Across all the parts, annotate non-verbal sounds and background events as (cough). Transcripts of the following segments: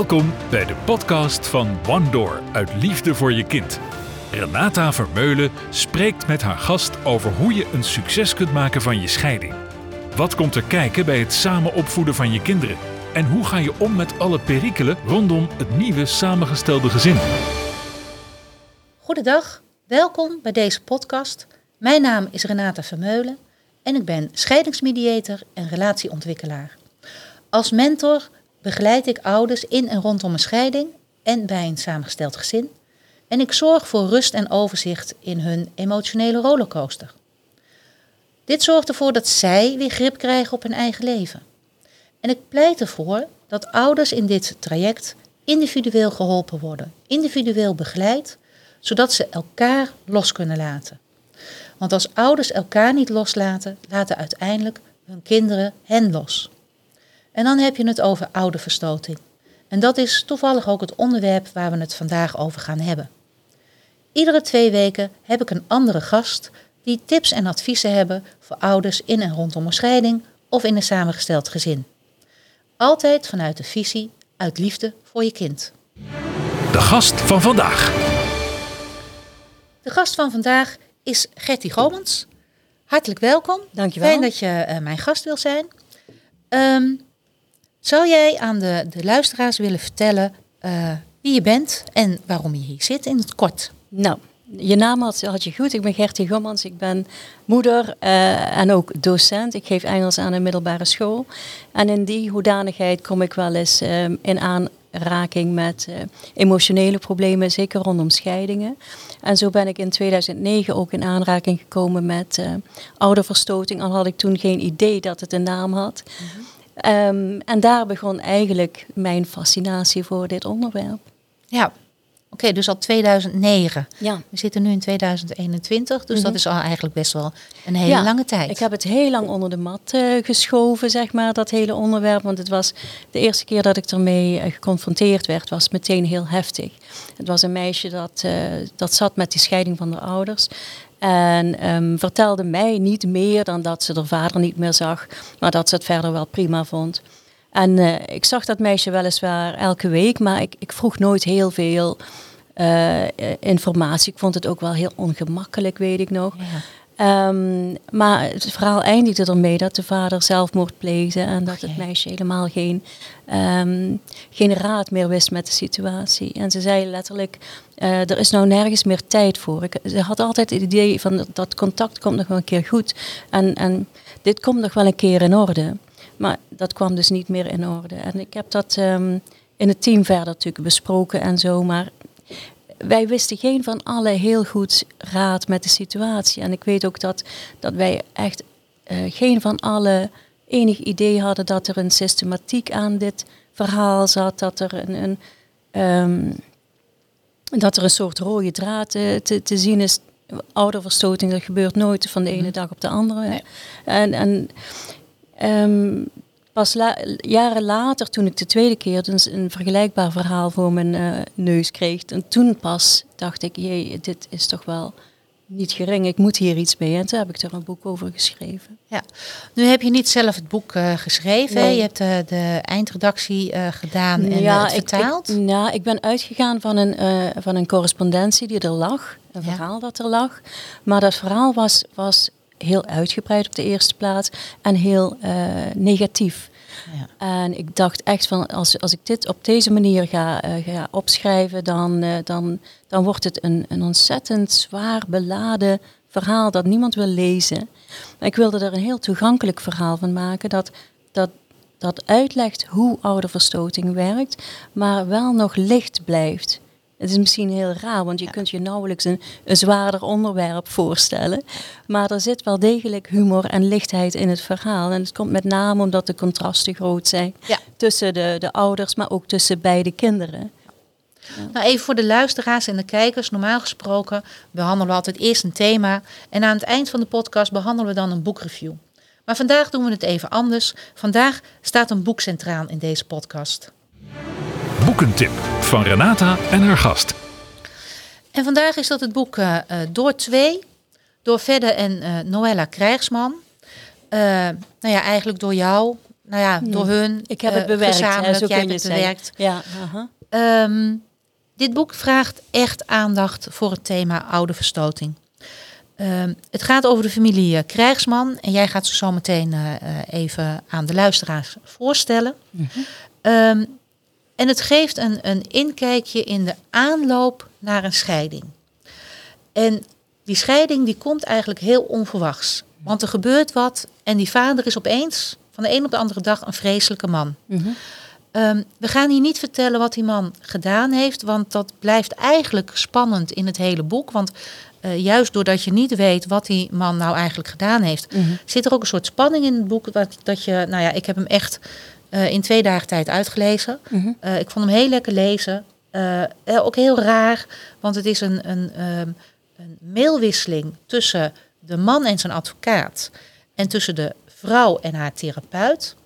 Welkom bij de podcast van One Door uit Liefde voor je kind. Renata Vermeulen spreekt met haar gast over hoe je een succes kunt maken van je scheiding. Wat komt er kijken bij het samen opvoeden van je kinderen? En hoe ga je om met alle perikelen rondom het nieuwe samengestelde gezin? Goedendag, welkom bij deze podcast. Mijn naam is Renata Vermeulen en ik ben scheidingsmediator en relatieontwikkelaar. Als mentor begeleid ik ouders in en rondom een scheiding en bij een samengesteld gezin. En ik zorg voor rust en overzicht in hun emotionele rollercoaster. Dit zorgt ervoor dat zij weer grip krijgen op hun eigen leven. En ik pleit ervoor dat ouders in dit traject individueel geholpen worden, individueel begeleid, zodat ze elkaar los kunnen laten. Want als ouders elkaar niet loslaten, laten uiteindelijk hun kinderen hen los. En dan heb je het over ouderverstoting. En dat is toevallig ook het onderwerp waar we het vandaag over gaan hebben. Iedere twee weken heb ik een andere gast die tips en adviezen hebben voor ouders in en rondom een scheiding of in een samengesteld gezin. Altijd vanuit de visie uit liefde voor je kind. De gast van vandaag. De gast van vandaag is Gertie Gomens. Hartelijk welkom. Dankjewel. Fijn dat je uh, mijn gast wil zijn. Um, zou jij aan de, de luisteraars willen vertellen uh, wie je bent en waarom je hier zit in het kort? Nou, je naam had, had je goed. Ik ben Gertie Gommans. Ik ben moeder uh, en ook docent. Ik geef Engels aan een middelbare school. En in die hoedanigheid kom ik wel eens uh, in aanraking met emotionele problemen, zeker rondom scheidingen. En zo ben ik in 2009 ook in aanraking gekomen met ouderverstoting. Al had ik toen geen idee dat het een naam had. Mm -hmm. Um, en daar begon eigenlijk mijn fascinatie voor dit onderwerp. Ja, oké, okay, dus al 2009. Ja. We zitten nu in 2021, dus mm -hmm. dat is al eigenlijk best wel een hele ja, lange tijd. Ik heb het heel lang onder de mat uh, geschoven, zeg maar, dat hele onderwerp. Want het was de eerste keer dat ik ermee uh, geconfronteerd werd, was meteen heel heftig. Het was een meisje dat, uh, dat zat met die scheiding van haar ouders. En um, vertelde mij niet meer dan dat ze haar vader niet meer zag, maar dat ze het verder wel prima vond. En uh, ik zag dat meisje weliswaar elke week, maar ik, ik vroeg nooit heel veel uh, informatie. Ik vond het ook wel heel ongemakkelijk, weet ik nog. Ja. Um, maar het verhaal eindigde ermee dat de vader zelfmoord pleegde en dat het meisje helemaal geen, um, geen raad meer wist met de situatie. En ze zei letterlijk, uh, er is nou nergens meer tijd voor. Ik, ze had altijd het idee van dat contact komt nog wel een keer goed en, en dit komt nog wel een keer in orde. Maar dat kwam dus niet meer in orde. En ik heb dat um, in het team verder natuurlijk besproken en zo, maar wij wisten geen van allen heel goed raad met de situatie. En ik weet ook dat, dat wij echt uh, geen van allen enig idee hadden dat er een systematiek aan dit verhaal zat, dat er een, een um, dat er een soort rode draad te, te, te zien is. Ouderverstoting, dat gebeurt nooit van de ene dag op de andere. Nee. En, en um, pas la, jaren later, toen ik de tweede keer een, een vergelijkbaar verhaal voor mijn uh, neus kreeg, en toen pas dacht ik, jee, dit is toch wel niet gering, ik moet hier iets mee. En toen heb ik er een boek over geschreven. Ja, nu heb je niet zelf het boek uh, geschreven, nee. je hebt uh, de eindredactie uh, gedaan en ja, het vertaald. Ik, ik, nou, ik ben uitgegaan van een, van een correspondentie die er lag, een ja. verhaal dat er lag. Maar dat verhaal was, was heel uitgebreid op de eerste plaats en heel negatief. Ja. En ik dacht echt van, als, als ik dit op deze manier ga, uh, ga opschrijven, dan, uh, dan, dan wordt het een, een ontzettend zwaar beladen verhaal dat niemand wil lezen. Maar ik wilde er een heel toegankelijk verhaal van maken, dat, dat, dat uitlegt hoe ouderverstoting werkt, maar wel nog licht blijft. Het is misschien heel raar, want je ja. kunt je nauwelijks een, een zwaarder onderwerp voorstellen. Maar er zit wel degelijk humor en lichtheid in het verhaal. En het komt met name omdat de contrasten groot zijn ja. tussen de, de ouders, maar ook tussen beide kinderen. Ja. Nou, even voor de luisteraars en de kijkers. Normaal gesproken behandelen we altijd eerst een thema. En aan het eind van de podcast behandelen we dan een boekreview. Maar vandaag doen we het even anders. Vandaag staat een boek centraal in deze podcast. Boekentip van Renata en haar gast. En vandaag is dat het boek uh, Door Twee, door Vedde en uh, Noella Krijgsman. Uh, nou ja, eigenlijk door jou nou ja, door hun Ik heb het eh, bewerkt, hè, gezamenlijk, zo jij hebt het bewerkt. Ja, aha. Ehm, dit boek vraagt echt aandacht voor het thema oude verstoting. Ehm, het gaat over de familie eh, Krijgsman en jij gaat ze zo meteen eh, eh, even aan de luisteraars voorstellen. Ehm, en het geeft een, een inkijkje in de aanloop naar een scheiding. En die scheiding die komt eigenlijk heel onverwachts. Want er gebeurt wat en die vader is opeens van de een op de andere dag een vreselijke man. Mhm. Ehm, we gaan hier niet vertellen wat die man gedaan heeft, want dat blijft eigenlijk spannend in het hele boek. Want eh, juist doordat je niet weet wat die man nou eigenlijk gedaan heeft, Mhm. zit er ook een soort spanning in het boek. Wat, dat je, nou ja, ik heb hem echt eh, in twee dagen tijd uitgelezen. Mhm. Eh, ik vond hem heel lekker lezen. Eh, ook heel raar, want het is een, een, ehm, een mailwisseling tussen de man en zijn advocaat. En tussen de vrouw en haar therapeut.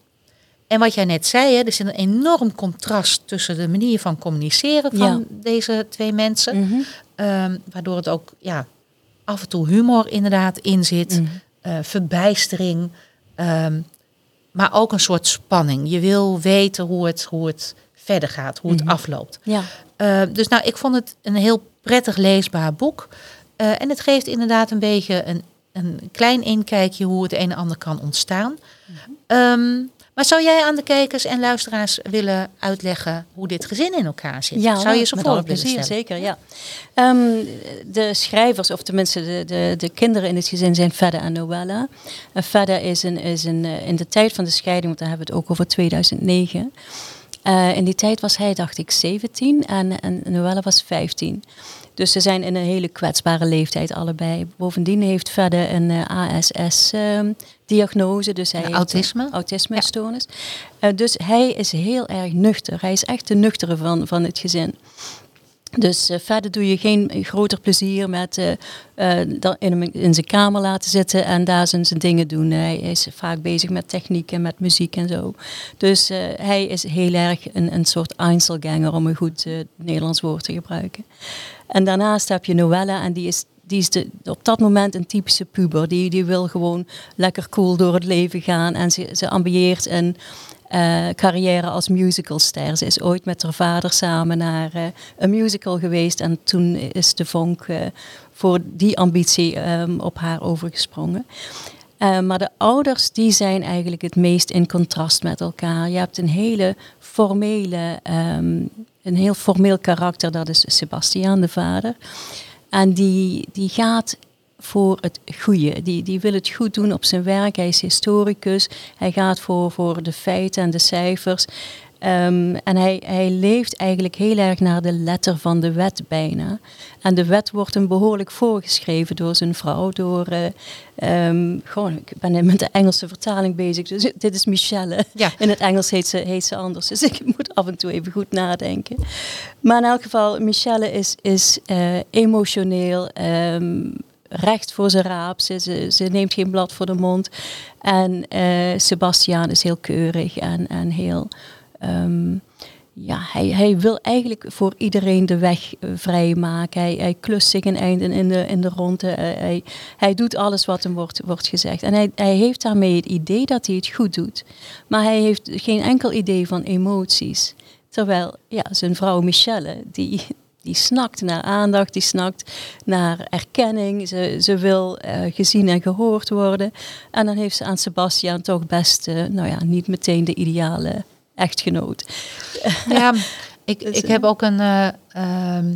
En wat jij net zei, hè, er zit een enorm contrast tussen de manier van communiceren van Ja. deze twee mensen. Mhm. Ehm, waardoor het ook ja, af en toe humor inderdaad in zit. Mhm. verbijstering. ehm, maar ook een soort spanning. Je wil weten hoe het, hoe het verder gaat, hoe het Mhm. afloopt. Ja. Eh, dus nou, ik vond het een heel prettig leesbaar boek. Eh, en het geeft inderdaad een beetje een, een klein inkijkje hoe het een en ander kan ontstaan. Ehm, maar zou jij aan de kijkers en luisteraars willen uitleggen hoe dit gezin in elkaar zit? Ja, zou je ze met voor plezier, zeker, ja. Ehm, de schrijvers, of tenminste de, de, de kinderen in het gezin, zijn Fedda en Noella. En Fedda is, een, is een, eh, in de tijd van de scheiding, want daar hebben we het ook over 2009. Eh, in die tijd was hij, dacht ik, 17 en, en Noella was 15. Dus ze zijn in een hele kwetsbare leeftijd allebei. Bovendien heeft Fedda een ASS-diagnose. dus hij Ja, heeft, autisme? eh, autisme-stoornis. Eh, dus hij is heel erg nuchter. Hij is echt de nuchtere van, van het gezin. Dus eh, verder doe je geen groter plezier met dan in, in zijn kamer laten zitten en daar zijn, zijn dingen doen. Hij is vaak bezig met techniek en met muziek en zo. Dus hij is heel erg een, een soort Einzelganger, om een goed Nederlands woord te gebruiken. En daarnaast heb je Noella en die is, die is de, op dat moment een typische puber. Die, die wil gewoon lekker cool door het leven gaan en ze, ze ambieert een eh, carrière als musicalster. Ze is ooit met haar vader samen naar eh, een musical geweest en toen is de vonk eh, voor die ambitie ehm, op haar overgesprongen. Maar de ouders die zijn eigenlijk het meest in contrast met elkaar. Je hebt een hele formele, ehm, een heel formeel karakter, dat is Sebastiaan, de vader. En die, die gaat voor het goede. Die, die wil het goed doen op zijn werk. Hij is historicus. Hij gaat voor, voor de feiten en de cijfers. Ehm, en hij, hij leeft eigenlijk heel erg naar de letter van de wet bijna. En de wet wordt hem behoorlijk voorgeschreven door zijn vrouw. Door, eh, ehm, gewoon, ik ben met de Engelse vertaling bezig. Dus dit is Michelle. Ja. In het Engels heet ze, heet ze anders. Dus ik moet af en toe even goed nadenken. Maar in elk geval, Michelle is, is eh, emotioneel. ehm, recht voor zijn raap. Ze, ze, neemt geen blad voor de mond. En eh Sebastiaan is heel keurig en, en heel. ehm, ja, hij, hij wil eigenlijk voor iedereen de weg eh, vrijmaken. Hij, hij klust zich een eind in, in, de, in de ronde. Eh, hij, hij doet alles wat hem wordt, wordt gezegd. En hij, hij heeft daarmee het idee dat hij het goed doet. Maar hij heeft geen enkel idee van emoties. Terwijl ja, zijn vrouw Michelle, die, die snakt naar aandacht, die snakt naar erkenning. Ze, ze wil eh, gezien en gehoord worden. En dan heeft ze aan Sebastian toch best, eh, nou ja, niet meteen de ideale echtgenoot. Ja, (laughs) ik, Dus, ik eh, heb ook een. eh, ehm,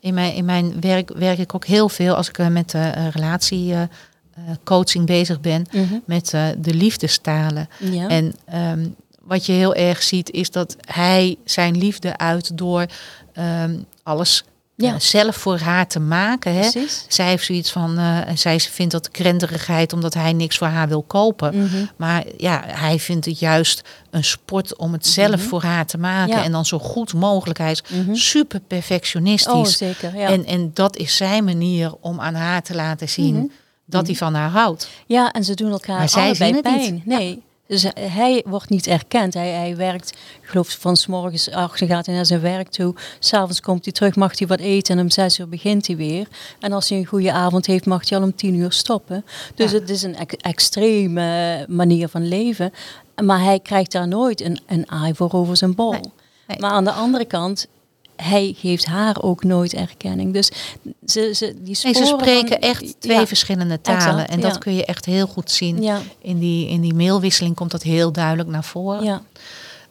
in, mijn, in mijn werk werk ik ook heel veel als ik eh, met de relatiecoaching bezig ben. Met eh, de liefdestalen. Ja. En ehm, wat je heel erg ziet is dat hij zijn liefde uit door ehm, alles Ja. eh, zelf voor haar te maken. Hè? Precies. Zij heeft zoiets van, eh, zij vindt dat krenterigheid omdat hij niks voor haar wil kopen. Mhm. Maar ja, hij vindt het juist een sport om het zelf voor haar te maken. Ja. En dan zo goed mogelijk. Hij is Mhm. super perfectionistisch. Oh, zeker. Ja. en, en dat is zijn manier om aan haar te laten zien Mhm. dat hij van haar houdt. Ja, en ze doen elkaar Maar zij allebei pijn. Nee. Dus hij wordt niet erkend. Hij, hij werkt, ik geloof van s morgens acht uur gaat hij naar zijn werk toe. S'avonds komt hij terug, mag hij wat eten en om zes uur begint hij weer. En als hij een goede avond heeft, mag hij al om tien uur stoppen. Dus Ja. het is een ex- extreme manier van leven. maar hij krijgt daar nooit een, een aai voor over zijn bol. Nee, nee. Maar aan de andere kant, hij geeft haar ook nooit erkenning. Dus ze, ze, die Nee, sporen ze spreken van- echt twee ja, verschillende talen. exact, en dat ja. kun je echt heel goed zien. Ja, In, die, in die mailwisseling komt dat heel duidelijk naar voren. ja,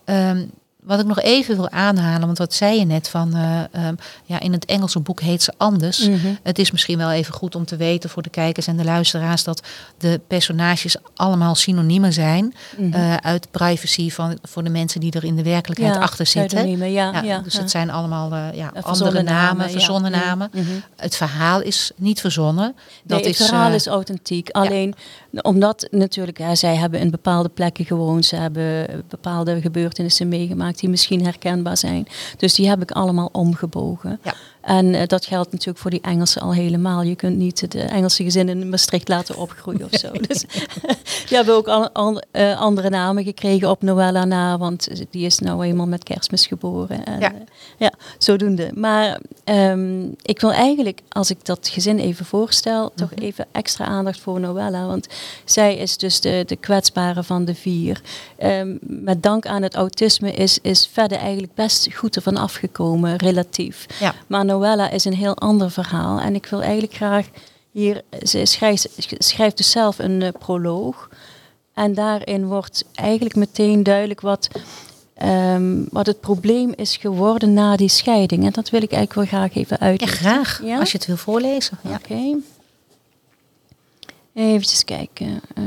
Ehm, wat ik nog even wil aanhalen, want wat zei je net van, eh, ehm, ja, in het Engelse boek heet ze anders. Mhm. Het is misschien wel even goed om te weten voor de kijkers en de luisteraars dat de personages allemaal synoniemen zijn Mhm. eh, uit privacy van voor de mensen die er in de werkelijkheid Ja, achter zitten. ja, Ja, ja, dus het zijn allemaal eh, ja, andere namen, verzonnen namen. mhm. Het verhaal is niet verzonnen. Dat nee, het is, verhaal is authentiek. Alleen omdat natuurlijk, zij hebben in bepaalde plekken gewoond. Ze hebben bepaalde gebeurtenissen meegemaakt die misschien herkenbaar zijn. Dus die heb ik allemaal omgebogen. Ja. En eh, dat geldt natuurlijk voor die Engelsen al helemaal. Je kunt niet de Engelse gezin in Maastricht laten opgroeien of zo. (laughs) Dus (laughs) die hebben ook al, al, eh, andere namen gekregen op Noella na. Want die is nou eenmaal met kerstmis geboren. En, Ja. eh, ja, zodoende. Maar ehm, ik wil eigenlijk, als ik dat gezin even voorstel, toch Mhm. even extra aandacht voor Noella. Want zij is dus de, de kwetsbare van de vier. Ehm, met dank aan het autisme is, is verder eigenlijk best goed ervan afgekomen, relatief. Ja. Maar Noella is een heel ander verhaal. En ik wil eigenlijk graag hier, ze schrijft, schrijft dus zelf een eh, proloog. En daarin wordt eigenlijk meteen duidelijk wat, ehm, wat het probleem is geworden na die scheiding. En dat wil ik eigenlijk wel graag even Ja, uitleggen. graag. Ja? Als je het wil voorlezen. Ja. Oké. Even kijken. Eh,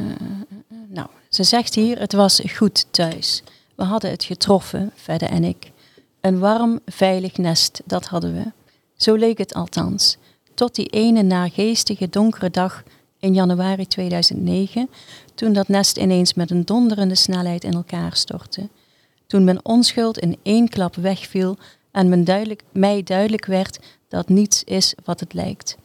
nou, ze zegt hier, het was goed thuis. We hadden het getroffen, Verder en ik. Een warm, veilig nest, dat hadden we. Zo leek het althans. Tot die ene naargeestige donkere dag in januari 2009, toen dat nest ineens met een donderende snelheid in elkaar stortte. Toen mijn onschuld in één klap wegviel en men duidelijk, mij duidelijk werd dat niets is wat het lijkt.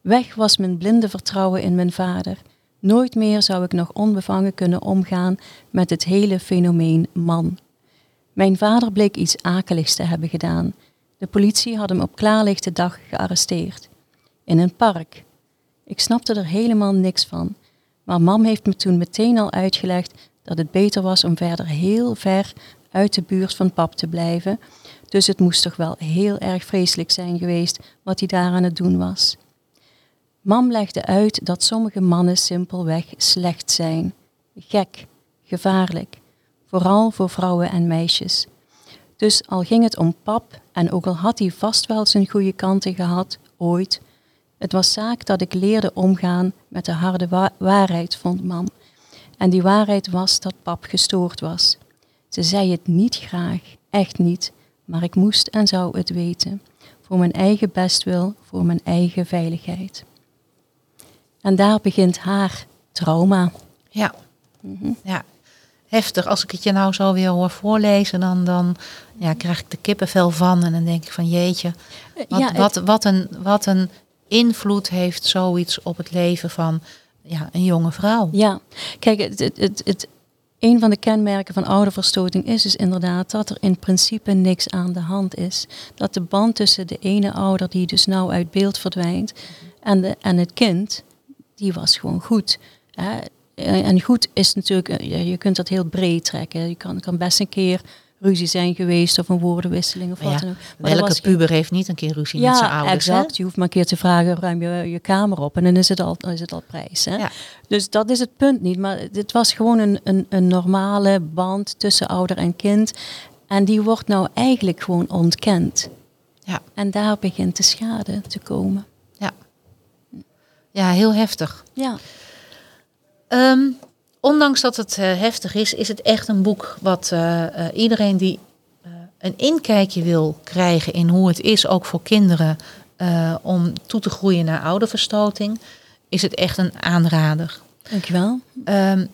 Weg was mijn blinde vertrouwen in mijn vader. Nooit meer zou ik nog onbevangen kunnen omgaan met het hele fenomeen man. Mijn vader bleek iets akeligs te hebben gedaan. De politie had hem op klaarlichte dag gearresteerd. In een park. Ik snapte er helemaal niks van. Maar mam heeft me toen meteen al uitgelegd dat het beter was om verder heel ver uit de buurt van pap te blijven. Dus het moest toch wel heel erg vreselijk zijn geweest wat hij daar aan het doen was. Mam legde uit dat sommige mannen simpelweg slecht zijn. Gek, gevaarlijk. Vooral voor vrouwen en meisjes. Dus al ging het om pap en ook al had hij vast wel zijn goede kanten gehad, ooit. Het was zaak dat ik leerde omgaan met de harde wa- waarheid, vond mam. En die waarheid was dat pap gestoord was. Ze zei het niet graag, echt niet, maar ik moest en zou het weten. Voor mijn eigen bestwil, voor mijn eigen veiligheid. En daar begint haar trauma. Ja. ja, heftig. Als ik het je nou zo weer hoor voorlezen, dan, dan ja, krijg ik de kippenvel van. En dan denk ik van jeetje, wat, ja, het- wat, wat, een, wat een invloed heeft zoiets op het leven van ja, een jonge vrouw. Ja, kijk, het, het, het, het- een van de kenmerken van ouderverstoting is dus inderdaad dat er in principe niks aan de hand is. Dat de band tussen de ene ouder die dus nou uit beeld verdwijnt en, de, en het kind, die was gewoon goed. Hè. En goed is natuurlijk, eh, ja, je kunt dat heel breed trekken. Je kan, kan best een keer ruzie zijn geweest of een woordenwisseling of Maar wat ja, dan ook. Maar Welke geen- puber heeft niet een keer ruzie met zijn ja, ouders? hè? exact. Je hoeft maar een keer te vragen, ruim je je kamer op en dan is het al, is het al prijs. Hè? Ja. Dus dat is het punt niet. Maar dit was gewoon een, een, een normale band tussen ouder en kind. En die wordt nou eigenlijk gewoon ontkend. Ja. En daar begint de schade te komen. Ja. ja, heel heftig. Ja, Ehm, ondanks dat het eh, heftig is, is het echt een boek wat eh, eh, iedereen die een inkijkje wil krijgen in hoe het is, ook voor kinderen, om toe te groeien naar ouderverstoting, is het echt een aanrader. dankjewel. Ehm,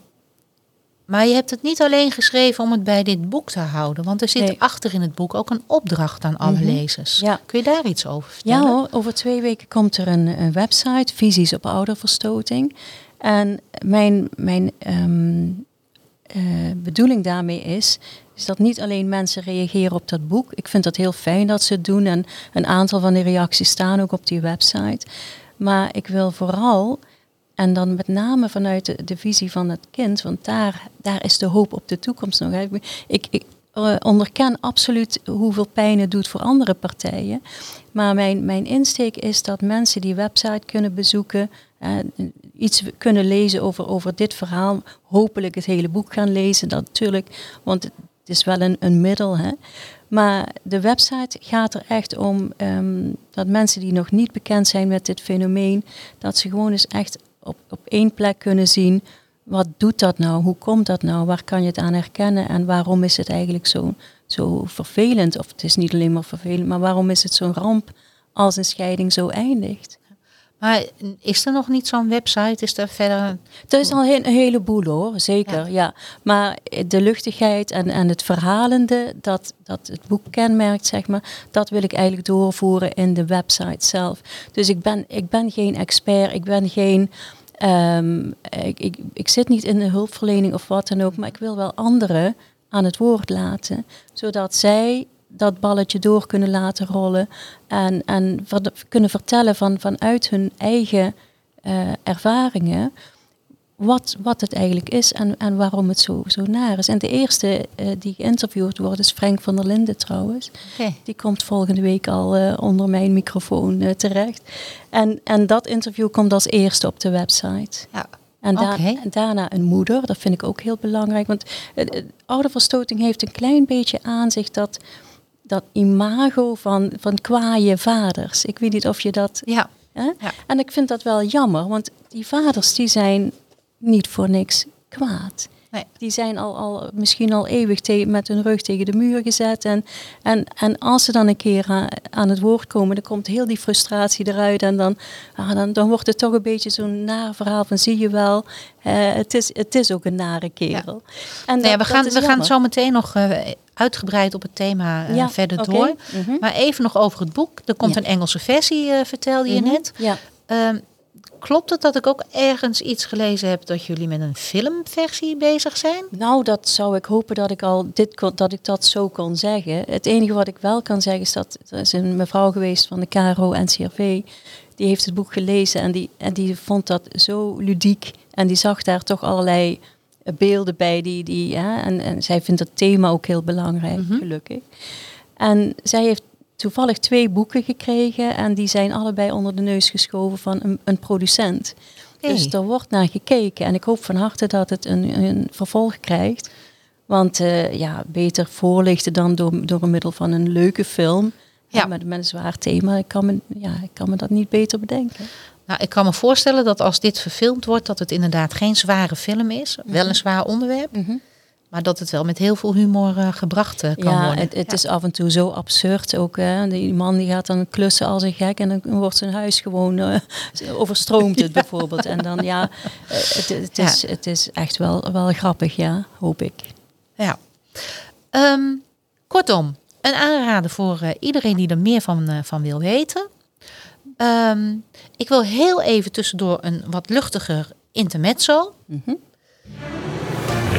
maar je hebt het niet alleen geschreven om het bij dit boek te houden, want er zit Nee. achter in het boek ook een opdracht aan alle Mhm. lezers. Ja. Kun je daar iets over Ja vertellen? hoor, over twee weken komt er een, een website, Visies op ouderverstoting. En mijn, mijn ehm, eh, bedoeling daarmee is, is dat niet alleen mensen reageren op dat boek. Ik vind dat heel fijn dat ze het doen en een aantal van de reacties staan ook op die website. Maar ik wil vooral en dan met name vanuit de, visie van het kind, want daar, daar is de hoop op de toekomst nog. Ik, ik uh, onderken absoluut hoeveel pijn het doet voor andere partijen. Maar mijn, mijn insteek is dat mensen die website kunnen bezoeken, iets kunnen lezen over, over dit verhaal, hopelijk het hele boek gaan lezen, dat natuurlijk, want het is wel een, een middel. Hè? Maar de website gaat er echt om um, dat mensen die nog niet bekend zijn met dit fenomeen, dat ze gewoon eens echt op, op één plek kunnen zien. Wat doet dat nou? Hoe komt dat nou? Waar kan je het aan herkennen? En waarom is het eigenlijk zo, zo vervelend? Of het is niet alleen maar vervelend, maar waarom is het zo'n ramp als een scheiding zo eindigt? Maar is er nog niet zo'n website? Is er verder... Er is al een, heleboel hoor, zeker. Ja. Maar de luchtigheid en, en het verhalende dat, dat het boek kenmerkt, zeg maar, dat wil ik eigenlijk doorvoeren in de website zelf. Dus ik ben, ik ben geen expert, ik ben geen... Um, ik, ik, ik zit niet in de hulpverlening of wat dan ook, maar ik wil wel anderen aan het woord laten, zodat zij dat balletje door kunnen laten rollen en, en kunnen vertellen van, vanuit hun eigen uh, ervaringen wat, wat het eigenlijk is en, en waarom het zo, zo naar is. En de eerste uh, die geïnterviewd wordt is Frank van der Linden trouwens. Okay. Die komt volgende week al uh, onder mijn microfoon terecht. En, en dat interview komt als eerste op de website. Ja. En, da okay. en, daarna een moeder, dat vind ik ook heel belangrijk. Want ouderverstoting heeft een klein beetje aanzicht dat dat imago van, van kwaaie vaders. Ik weet niet of je dat. Ja. Hè? ja. En ik vind dat wel jammer, want die vaders die zijn niet voor niks kwaad. Nee. Die zijn al, al, misschien al eeuwig te, met hun rug tegen de muur gezet. En, en, en als ze dan een keer aan, aan het woord komen, dan komt heel die frustratie eruit. En dan, ah, dan, dan wordt het toch een beetje zo'n naar verhaal van zie je wel, uh, het, is, het is ook een nare kerel. Ja. En we gaan, we gaan zo meteen nog uh, uitgebreid op het thema uh, ja, verder okay. door. Mm -hmm. Maar even nog over het boek. Er komt ja. een Engelse versie, vertelde je mm -hmm. net. Ja. Um, Klopt het dat ik ook ergens iets gelezen heb dat jullie met een filmversie bezig zijn? Nou, dat zou ik hopen dat ik al dit dat ik dat zo kon zeggen. Het enige wat ik wel kan zeggen is dat er is een mevrouw geweest van de KRO NCRV. Die heeft het boek gelezen en die, en die vond dat zo ludiek. En die zag daar toch allerlei beelden bij. Die, die, ja, en, en zij vindt het thema ook heel belangrijk, mm -hmm. gelukkig. En zij heeft toevallig twee boeken gekregen en die zijn allebei onder de neus geschoven van een, een producent. Hey. Dus er wordt naar gekeken en ik hoop van harte dat het een, een vervolg krijgt. Want uh, ja, beter voorlichten dan door, door middel van een leuke film ja. met, met een zwaar thema. Ik kan, me, ja, ik kan me dat niet beter bedenken. Nou, ik kan me voorstellen dat als dit verfilmd wordt, dat het inderdaad geen zware film is. Mm -hmm. Wel een zwaar onderwerp. Mm -hmm. Maar dat het wel met heel veel humor uh, gebracht uh, kan ja, worden. Het, het ja, is af en toe zo absurd ook. Hè. Die man die gaat dan klussen als een gek en dan wordt zijn huis gewoon (laughs) uh, overstroomt het bijvoorbeeld. En dan ja, het, het, is, ja. het is echt wel, wel grappig, ja, hoop ik. Ja. Um, kortom, een aanrader voor iedereen die er meer van, van wil weten. Um, ik wil heel even tussendoor een wat luchtiger intermezzo. Mm -hmm.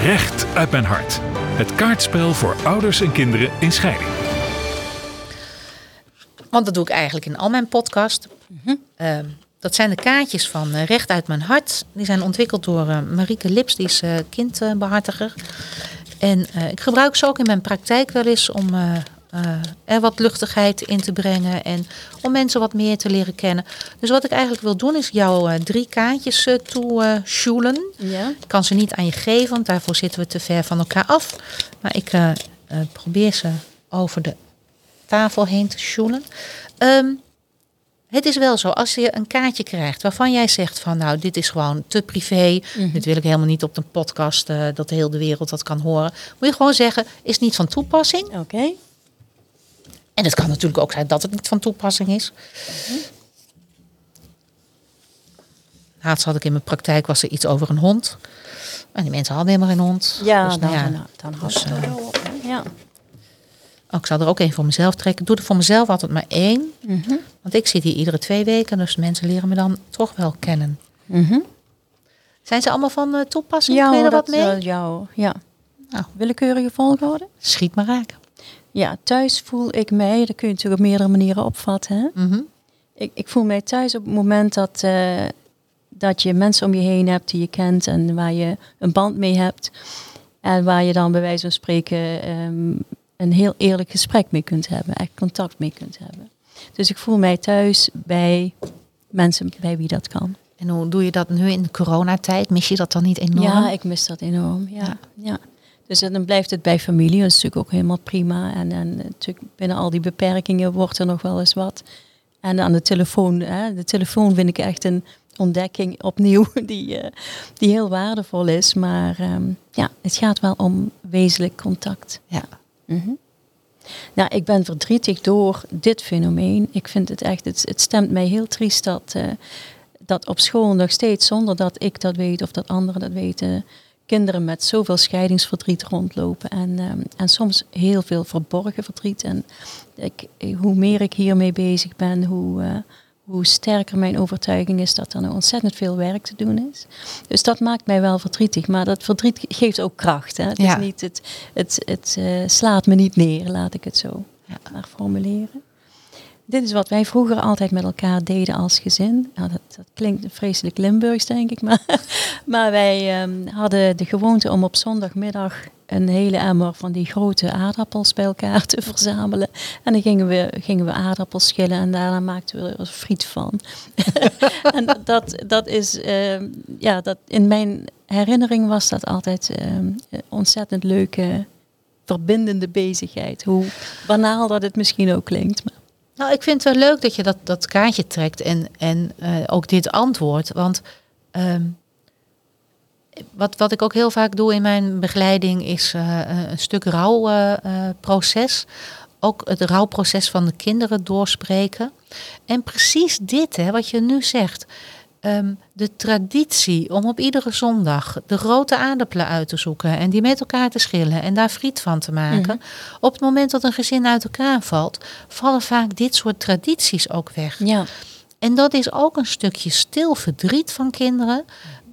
Recht uit mijn hart. Het kaartspel voor ouders en kinderen in scheiding. Want dat doe ik eigenlijk in al mijn podcast. Mm -hmm. uh, dat zijn de kaartjes van uh, Recht uit mijn hart. Die zijn ontwikkeld door uh, Marieke Lips, die is kindbehartiger. En ik gebruik ze ook in mijn praktijk wel eens om er wat luchtigheid in te brengen en om mensen wat meer te leren kennen. Dus wat ik eigenlijk wil doen is jou uh, drie kaartjes uh, toe sjoelen. Ja. Ik kan ze niet aan je geven, want daarvoor zitten we te ver van elkaar af. Maar ik probeer ze over de tafel heen te sjoelen. Um, het is wel zo, als je een kaartje krijgt waarvan jij zegt van nou, dit is gewoon te privé. -hmm. Dit wil ik helemaal niet op de podcast, dat de hele wereld dat kan horen. Moet je gewoon zeggen, is niet van toepassing. Oké. Okay. En het kan natuurlijk ook zijn dat het niet van toepassing is. Laatst had ik in mijn praktijk was er iets over een hond. En die mensen hadden helemaal geen hond. Ja, dus, nou, ja dan, dan dus, uh, ja. Oh, ik zal er ook één voor mezelf trekken. Ik doe er voor mezelf altijd maar één. Mm -hmm. Want ik zit hier iedere twee weken. Dus mensen leren me dan toch wel kennen. Mm -hmm. Zijn ze allemaal van uh, toepassing? Ja, je er wat mee? Uh, ja, ja. Nou. Willekeurige volgorde? Schiet maar raken. Ja, thuis voel ik mij, dat kun je natuurlijk op meerdere manieren opvatten. Hè? Mm -hmm. ik, ik voel mij thuis op het moment dat, uh, dat je mensen om je heen hebt die je kent en waar je een band mee hebt. En waar je dan bij wijze van spreken ehm, een heel eerlijk gesprek mee kunt hebben, echt contact mee kunt hebben. Dus ik voel mij thuis bij mensen bij wie dat kan. En hoe doe je dat nu in de coronatijd? Mis je dat dan niet enorm? Ja, ik mis dat enorm. Ja, ja. Dus dan blijft het bij familie, dat is natuurlijk ook helemaal prima. En, en natuurlijk binnen al die beperkingen wordt er nog wel eens wat. En aan de telefoon, hè, de telefoon vind ik echt een ontdekking opnieuw (laughs) die, uh, die heel waardevol is. Maar um, ja, het gaat wel om wezenlijk contact. Ja. Mm -hmm. Nou, ik ben verdrietig door dit fenomeen. Ik vind het echt, het, het stemt mij heel triest dat, uh, dat op school nog steeds, zonder dat ik dat weet of dat anderen dat weten, kinderen met zoveel scheidingsverdriet rondlopen. En, um, en soms heel veel verborgen verdriet. En ik, hoe meer ik hiermee bezig ben, hoe, uh, hoe sterker mijn overtuiging is dat er nog ontzettend veel werk te doen is. Dus dat maakt mij wel verdrietig. Maar dat verdriet geeft ook kracht. Hè? Het, ja. is niet, het, het, het uh, slaat me niet neer, laat ik het zo ja. maar formuleren. Dit is wat wij vroeger altijd met elkaar deden als gezin. Dat, dat klinkt vreselijk Limburgs, denk ik. Maar, (laughs) wij um, hadden de gewoonte om op zondagmiddag een hele emmer van die grote aardappels bij elkaar te verzamelen. En dan gingen we, gingen we aardappels schillen en daarna maakten we er friet van. (laughs) en dat, dat is, uh, ja, dat in mijn herinnering was dat altijd uh, ontzettend leuke, verbindende bezigheid. Hoe banaal dat het misschien ook klinkt. Nou, ik vind het wel leuk dat je dat, dat kaartje trekt en, en uh, ook dit antwoord. Want um, wat, wat ik ook heel vaak doe in mijn begeleiding is uh, een stuk rouwproces. Uh, ook het rouwproces van de kinderen doorspreken. En precies dit, hè, wat je nu zegt. Um, de traditie om op iedere zondag de grote aardappelen uit te zoeken en die met elkaar te schillen en daar friet van te maken. Mm -hmm. Op het moment dat een gezin uit elkaar valt, vallen vaak dit soort tradities ook weg. Ja. En dat is ook een stukje stil verdriet van kinderen.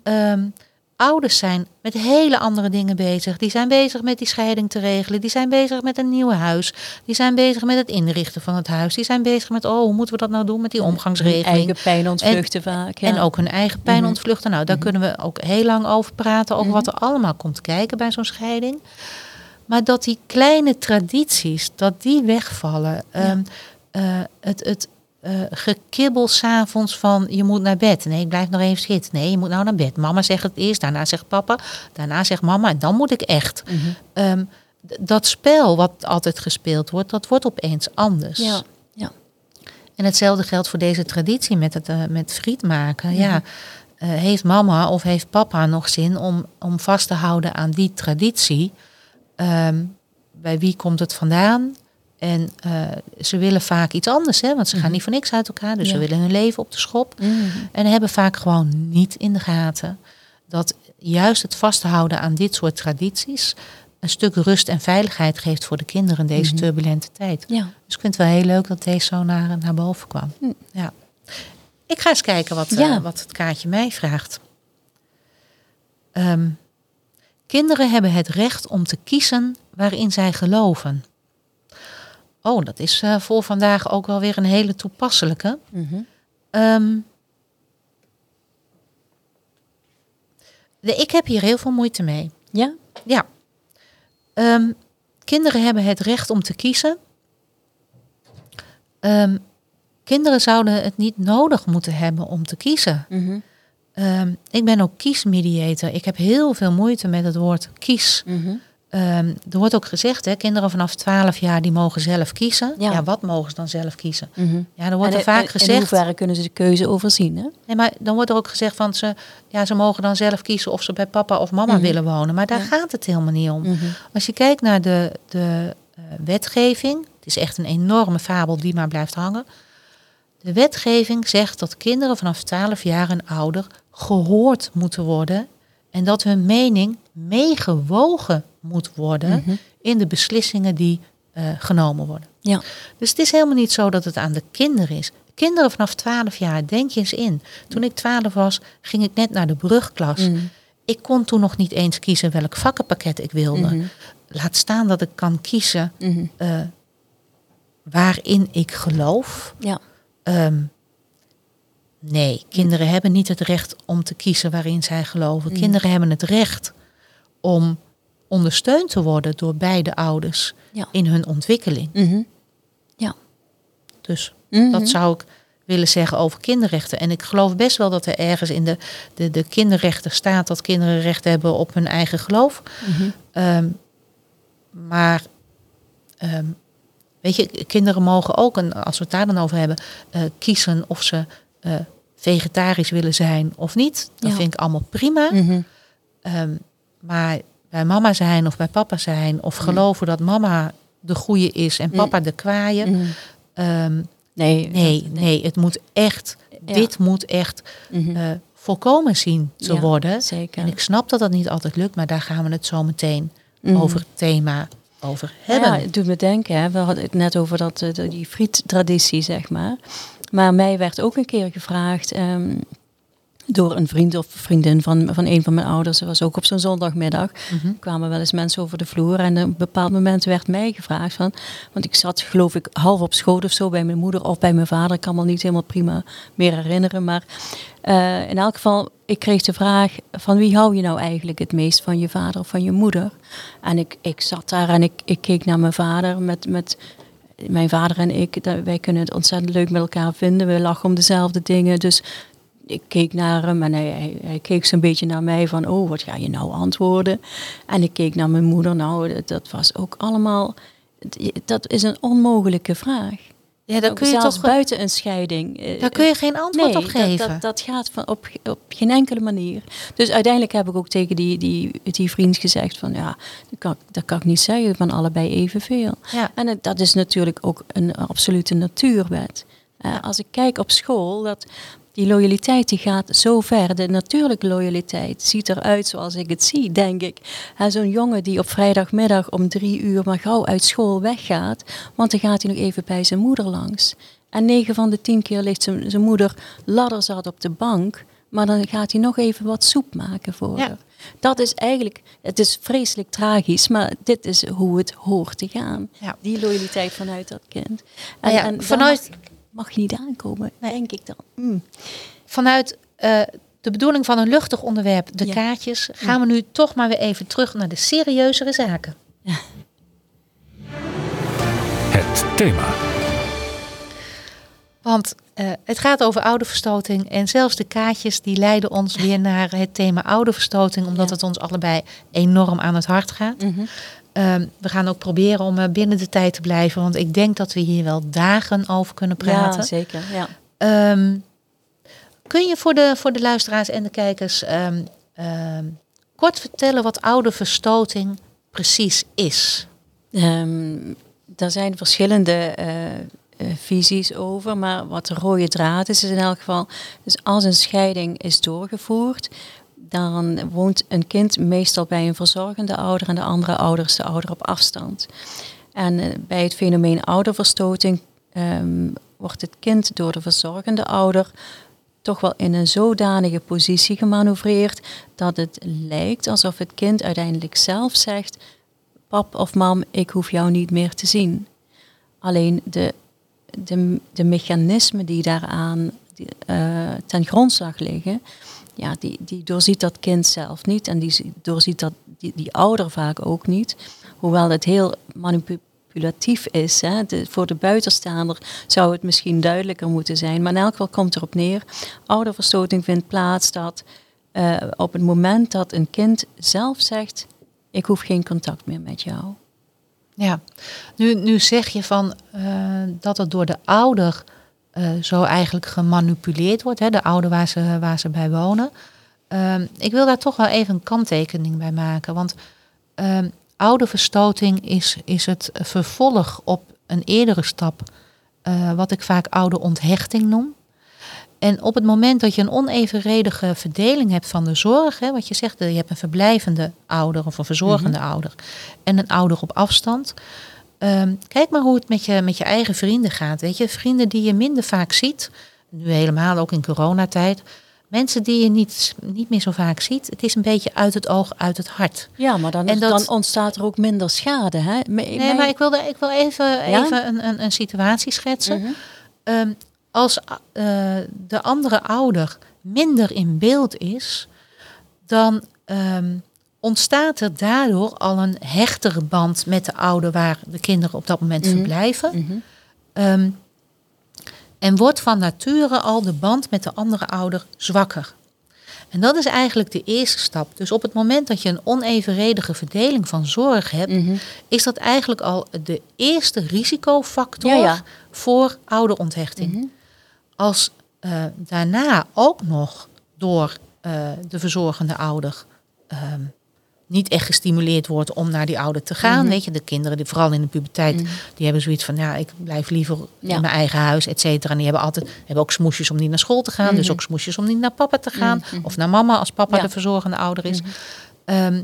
Um, ouders zijn met hele andere dingen bezig. Die zijn bezig met die scheiding te regelen. Die zijn bezig met een nieuw huis. Die zijn bezig met het inrichten van het huis. Die zijn bezig met, oh, hoe moeten we dat nou doen met die omgangsregeling? Hun eigen pijn ontvluchten en, vaak. Ja. En ook hun eigen pijn -hmm. ontvluchten. Nou, daar mm -hmm. kunnen we ook heel lang over praten. Over mm -hmm. wat er allemaal komt kijken bij zo'n scheiding. Maar dat die kleine tradities, dat die wegvallen. Ja. Um, uh, het, het, uh, gekibbel s'avonds van je moet naar bed. Nee, ik blijf nog even zitten. Nee, je moet nou naar bed. Mama zegt het eerst, daarna zegt papa, daarna zegt mama en dan moet ik echt. Mm -hmm. um, dat spel wat altijd gespeeld wordt, dat wordt opeens anders. Ja, ja. En hetzelfde geldt voor deze traditie met, het, uh, met friet maken. -hmm. Ja, uh, heeft mama of heeft papa nog zin om, om vast te houden aan die traditie? Um, bij wie komt het vandaan? En uh, ze willen vaak iets anders, hè, want ze gaan niet voor niks uit elkaar. Dus ja. ze willen hun leven op de schop. Mm. En hebben vaak gewoon niet in de gaten dat juist het vasthouden aan dit soort tradities een stuk rust en veiligheid geeft voor de kinderen in deze mm -hmm. turbulente tijd. Ja. Dus ik vind het wel heel leuk dat deze zo naar, naar boven kwam. Mm. Ja. Ik ga eens kijken wat, ja. uh, wat het kaartje mij vraagt. Um, kinderen hebben het recht om te kiezen waarin zij geloven. Oh, dat is uh, voor vandaag ook wel weer een hele toepasselijke. -hmm. um, de, ik heb hier heel veel moeite mee. Ja? Ja. Um, kinderen hebben het recht om te kiezen. Um, kinderen zouden het niet nodig moeten hebben om te kiezen. -hmm. ik ben ook kiesmediator. Ik heb heel veel moeite met het woord kies. Mm -hmm. Um, er wordt ook gezegd, hè, kinderen vanaf 12 jaar die mogen zelf kiezen. Ja, ja wat mogen ze dan zelf kiezen? Mm -hmm. Ja, dan wordt en, er vaak en, gezegd. In hoeverre kunnen ze de keuze overzien? Hè? Nee, maar dan wordt er ook gezegd van ze, ja, ze mogen dan zelf kiezen of ze bij papa of mama mm -hmm. willen wonen. Maar daar ja. gaat het helemaal niet om. Mm -hmm. Als je kijkt naar de, de uh, wetgeving, het is echt een enorme fabel die maar blijft hangen. De wetgeving zegt dat kinderen vanaf 12 jaar en ouder gehoord moeten worden en dat hun mening meegewogen moet worden mm -hmm. in de beslissingen die uh, genomen worden. Ja. Dus het is helemaal niet zo dat het aan de kinderen is. Kinderen vanaf 12 jaar, denk je eens in. Toen ik 12 was, ging ik net naar de brugklas. Mm. Ik kon toen nog niet eens kiezen welk vakkenpakket ik wilde. Mhm. Mm -hmm. Laat staan dat ik kan kiezen -hmm. uh, waarin ik geloof. Ja. Um, Nee, kinderen hebben niet het recht om te kiezen waarin zij geloven. Kinderen hebben het recht om ondersteund te worden door beide ouders Ja. in hun ontwikkeling. Mhm. Ja. Dus Mhm. dat zou ik willen zeggen over kinderrechten. En ik geloof best wel dat er ergens in de, de, de kinderrechten staat dat kinderen recht hebben op hun eigen geloof. Mhm. Ehm, maar ehm, weet je, kinderen mogen ook, en als we het daar dan over hebben, eh, kiezen of ze eh, vegetarisch willen zijn of niet. Dat Ja. vind ik allemaal prima. Mhm. Ehm, maar bij mama zijn of bij papa zijn of geloven dat mama de goede is en papa de kwaaie. Mhm. Ehm, Nee, nee, dat- nee, het moet echt, Ja. dit moet echt Mhm. eh, volkomen zien te Ja, worden. Zeker. En ik snap dat dat niet altijd lukt, maar daar gaan we het zo meteen Mhm. over het thema over hebben. Ja, het doet me denken, hè. we hadden het net over dat, eh, die friettraditie, zeg maar. Maar mij werd ook een keer gevraagd ehm, door een vriend of vriendin van, van een van mijn ouders. Dat was ook op zo'n zondagmiddag. Mhm. kwamen wel eens mensen over de vloer. En op een bepaald moment werd mij gevraagd van... Want ik zat geloof ik half op schoot of zo bij mijn moeder of bij mijn vader. Ik kan me niet helemaal prima meer herinneren. Maar eh, in elk geval, ik kreeg de vraag van wie hou je nou eigenlijk het meest? Van je vader of van je moeder? En ik, ik zat daar en ik, ik keek naar mijn vader met... met mijn vader en ik, wij kunnen het ontzettend leuk met elkaar vinden. We lachen om dezelfde dingen. Dus ik keek naar hem en hij, hij, keek zo'n beetje naar mij van, oh, wat ga je nou antwoorden? En ik keek naar mijn moeder, nou, dat was ook allemaal, dat is een onmogelijke vraag. Ja, Ook kun je Zelfs toch buiten een scheiding. eh, daar kun je geen antwoord nee, op geven. Dat, dat, dat gaat van op, op geen enkele manier. Dus uiteindelijk heb ik ook tegen die, die, die vriend gezegd van, ja, dat kan, dat kan ik niet zeggen, van allebei evenveel. ja. En het- dat is natuurlijk ook een absolute natuurwet. Eh, Als ik kijk op school, dat die loyaliteit die gaat zo ver. De natuurlijke loyaliteit ziet eruit zoals ik het zie, denk ik. Zo'n jongen die op vrijdagmiddag om drie uur maar gauw uit school weggaat, want dan gaat hij nog even bij zijn moeder langs. En negen van de tien keer ligt zijn, zijn moeder ladderzat op de bank, maar dan gaat hij nog even wat soep maken voor Ja. haar. Dat is eigenlijk, het is vreselijk tragisch, maar dit is hoe het hoort te gaan. Ja. Die loyaliteit vanuit dat kind. En, Nou ja, en vanuit- mag je niet aankomen, denk ik dan. Mm. Vanuit eh, de bedoeling van een luchtig onderwerp, de Ja. kaartjes, gaan we nu toch maar weer even terug naar de serieuzere zaken. Het thema. Want eh, het gaat over ouderverstoting en zelfs de kaartjes die leiden ons weer naar het thema ouderverstoting, omdat Ja. het ons allebei enorm aan het hart gaat. Mhm. Ehm, we gaan ook proberen om eh, binnen de tijd te blijven, want ik denk dat we hier wel dagen over kunnen praten. Ja, zeker. Ja. Ehm, kun je voor de, voor de luisteraars en de kijkers ehm, kort vertellen wat ouderverstoting precies is? Daar zijn verschillende eh, eh, visies over, maar wat de rode draad is, is in elk geval, dus als een scheiding is doorgevoerd, dan woont een kind meestal bij een verzorgende ouder en de andere ouder is de ouder op afstand. En eh, bij het fenomeen ouderverstoting ehm, wordt het kind door de verzorgende ouder toch wel in een zodanige positie gemanoeuvreerd dat het lijkt alsof het kind uiteindelijk zelf zegt: Pap of mam, ik hoef jou niet meer te zien. Alleen de, de, de mechanismen die daaraan eh, ten grondslag liggen, ja, die, die doorziet dat kind zelf niet en die zie- doorziet dat, die, die ouder vaak ook niet. Hoewel het heel manipulatief is. Hè. Voor de buitenstaander zou het misschien duidelijker moeten zijn. Maar in elk geval komt erop neer. Ouderverstoting vindt plaats dat eh, op het moment dat een kind zelf zegt... ik hoef geen contact meer met jou. Ja, nu, nu zeg je van eh, dat het door de ouder eh, zo eigenlijk gemanipuleerd wordt, hè, de ouder waar ze, waar ze bij wonen. Ehm, ik wil daar toch wel even een kanttekening bij maken, want ehm ouderverstoting is, is het vervolg op een eerdere stap, eh, wat ik vaak ouderonthechting noem. En op het moment dat je een onevenredige verdeling hebt van de zorg, hè, wat je zegt, je hebt een verblijvende ouder of een verzorgende ouder en een ouder op afstand. Ehm, kijk maar hoe het met je, met je eigen vrienden gaat. Weet je, vrienden die je minder vaak ziet, nu helemaal ook in coronatijd. Mensen die je niet, niet meer zo vaak ziet. Het is een beetje uit het oog, uit het hart. Ja, maar dan, En dat- dan ontstaat er ook minder schade. Hè? M- Nee, mijn- maar ik wilde ik wil even, Ja? even een, een, een situatie schetsen. Mhm. Ehm, als eh, de andere ouder minder in beeld is, dan ehm, ontstaat er daardoor al een hechtere band met de ouder waar de kinderen op dat moment Mhm. verblijven. Mhm. Ehm, en wordt van nature al de band met de andere ouder zwakker. En dat is eigenlijk de eerste stap. Dus op het moment dat je een onevenredige verdeling van zorg hebt, Mhm. is dat eigenlijk al de eerste risicofactor Ja, ja. voor ouderonthechting. Als eh, daarna ook nog door eh, de verzorgende ouder ehm, niet echt gestimuleerd wordt om naar die ouder te gaan. Mhm. Weet je, de kinderen, die vooral in de puberteit, Mhm. die hebben zoiets van, ja, ik blijf liever Ja. in mijn eigen huis, et cetera. En die hebben altijd hebben ook smoesjes om niet naar school te gaan, dus Mhm. ook smoesjes om niet naar papa te gaan, of naar mama als papa Ja. de verzorgende ouder is. Ehm,